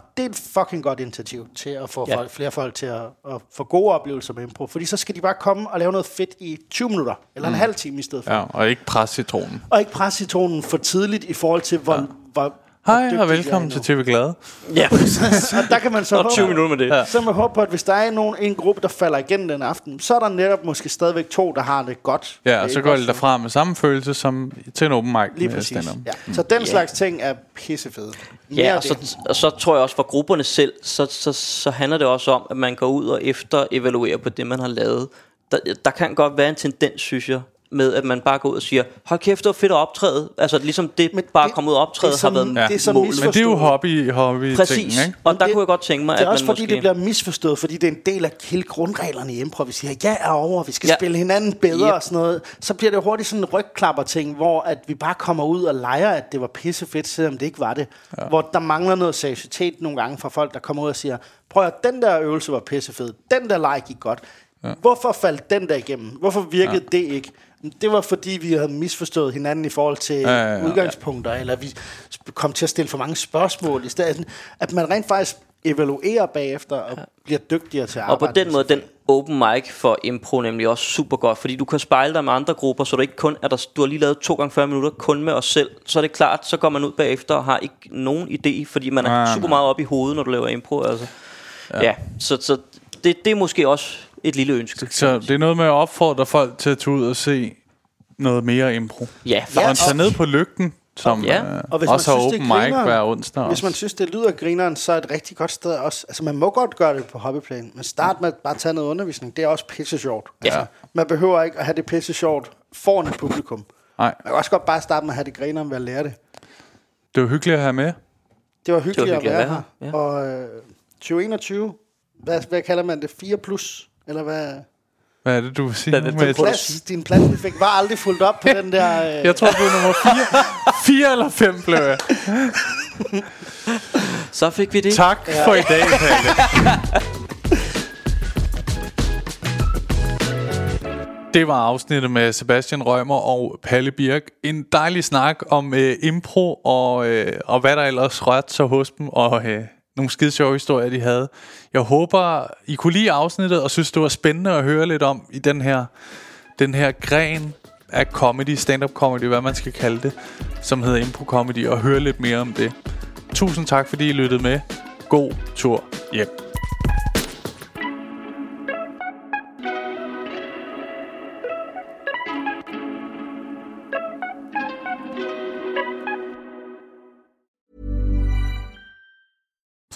Og det er et fucking godt initiativ til at få Ja. folk, flere folk til at, at få gode oplevelser med impro. Fordi så skal de bare komme og lave noget fedt i 20 minutter, eller en halv time i stedet for. Ja, og ikke presse citronen. Og ikke presse citronen for tidligt i forhold til, hvor, ja. hvor Hej og er velkommen til TV Glade. Ja, og der kan man så og 20 håbe, minutter med det. Ja. så man håber på, at hvis der er nogen, en gruppe, der falder igennem den aften, så er der netop måske stadigvæk to, der har det godt. Ja, og så går det derfra med samme følelse som til en open mic Lige præcis. Ja. Så den slags ting er pissefede. Mere Ja, og så, og så tror jeg også for grupperne selv, så, så, så handler det også om, at man går ud og efter evaluerer på det, man har lavet. Der, der kan godt være en tendens, synes jeg, med at man bare går ud og siger, hold kæft, det var fedt at optræde. Altså ligesom det, Men bare det- at komme ud og optræde har været Ja. Det er så målet. Men det er jo misforstået. hobby, hobby Præcis, ting, ikke? og der det- kunne jeg godt tænke mig, Det er at også man fordi, måske... det bliver misforstået, fordi det er en del af hele grundreglerne i impro. Vi siger, ja er over, vi skal ja. Ja. spille hinanden bedre Yep. og sådan noget. Så bliver det hurtigt sådan en rygklapper-ting, hvor at vi bare kommer ud og leger, at det var pissefedt, selvom det ikke var det. Ja. Hvor der mangler noget seriøsitet nogle gange fra folk, der kommer ud og siger, prøv at den der øvelse var pissefed, den der leg gik godt. Ja. Hvorfor faldt den der igennem? Hvorfor virkede ja. det ikke? Det var fordi, vi havde misforstået hinanden i forhold til Ja, ja, ja. udgangspunkter, eller vi kom til at stille for mange spørgsmål. I stedet, at man rent faktisk evaluerer bagefter og ja. bliver dygtigere til at Og på arbejde. den måde, den open mic for impro nemlig også super godt, fordi du kan spejle dig med andre grupper, så du ikke kun er der, du har lige lavet to gange 40 minutter kun med os selv, så er det klart, så går man ud bagefter og har ikke nogen idé, fordi man er Nej, super nej. meget op i hovedet, når du laver impro. Altså. Ja. ja, så, så det, det er måske også et lille ønske. Så det er noget med at opfordre folk til at tage ud og se noget mere impro. Ja, Ja, faktisk. og tage ned på lygten, som Ja. ja. Og hvis øh, man også har det open er mic hver onsdag. Hvis også. man synes, det lyder grineren, så er et rigtig godt sted også. Altså, man må godt gøre det på hobbyplan, men start med at bare tage noget undervisning. Det er også pisse sjovt. Ja. Altså, man behøver ikke at have det pisse sjovt foran et publikum. Nej, Man kan også godt bare starte med at have det grineren ved at lære det. det jo hyggeligt at have med. Det var hyggeligt, hyggeligt at være at her. Og øh, 2021, hvad, hvad kalder man det? 4 plus? Eller hvad? Hvad er det, du vil sige? Du prøver at Plads, din plads, vi fik, var aldrig fuldt op på den der... Øh, Jeg tror, du er nummer 4. 4 eller 5 blev jeg. Så fik vi det. Tak for i dag, Palle. Det var afsnittet med Sebastian Rømer og Palle Birk. En dejlig snak om øh, impro og, øh, og hvad der ellers rørte sig hos dem, og øh, nogle skide sjove historier, de havde. Jeg håber, I kunne lide afsnittet og synes, det var spændende at høre lidt om i den her, den her gren af comedy, stand-up comedy, hvad man skal kalde det, som hedder impro comedy, og høre lidt mere om det. Tusind tak, fordi I lyttede med. God tur hjem.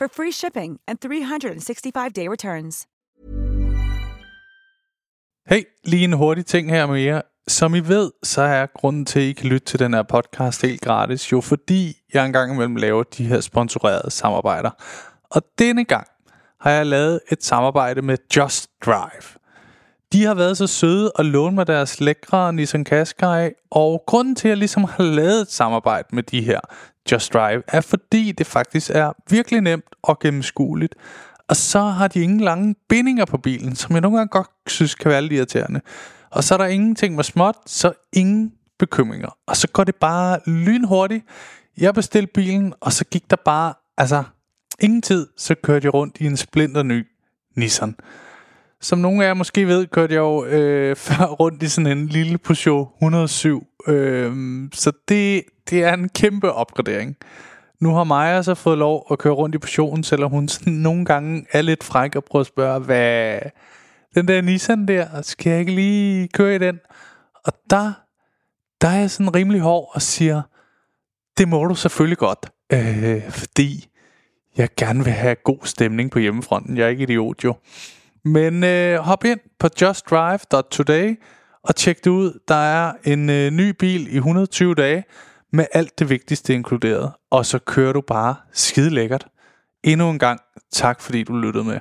for free shipping and 365-day returns. Hey, lige en hurtig ting her med jer. Som I ved, så er grunden til, at I kan lytte til den her podcast helt gratis, jo fordi jeg engang imellem laver de her sponsorerede samarbejder. Og denne gang har jeg lavet et samarbejde med Just Drive. De har været så søde at låne mig deres lækre Nissan Qashqai, og grunden til, at jeg ligesom har lavet et samarbejde med de her Just Drive, er fordi det faktisk er virkelig nemt og gennemskueligt. Og så har de ingen lange bindinger på bilen, som jeg nogle gange godt synes kan være lidt irriterende. Og så er der ingenting med småt, så ingen bekymringer. Og så går det bare lynhurtigt. Jeg bestilte bilen, og så gik der bare, altså ingen tid, så kørte jeg rundt i en splinter ny Nissan. Som nogle af jer måske ved, kørte jeg jo øh, før rundt i sådan en lille Peugeot 107. Øh, så det, det er en kæmpe opgradering. Nu har Maja så fået lov at køre rundt i portionen, selvom hun sådan nogle gange er lidt fræk og prøver at spørge, hvad den der Nissan der, skal jeg ikke lige køre i den? Og der, der er jeg sådan rimelig hård og siger, det må du selvfølgelig godt, øh, fordi jeg gerne vil have god stemning på hjemmefronten. Jeg er ikke idiot jo. Men øh, hop ind på justdrive.today og tjek det ud. Der er en øh, ny bil i 120 dage med alt det vigtigste inkluderet. Og så kører du bare skide lækkert. Endnu en gang tak fordi du lyttede med.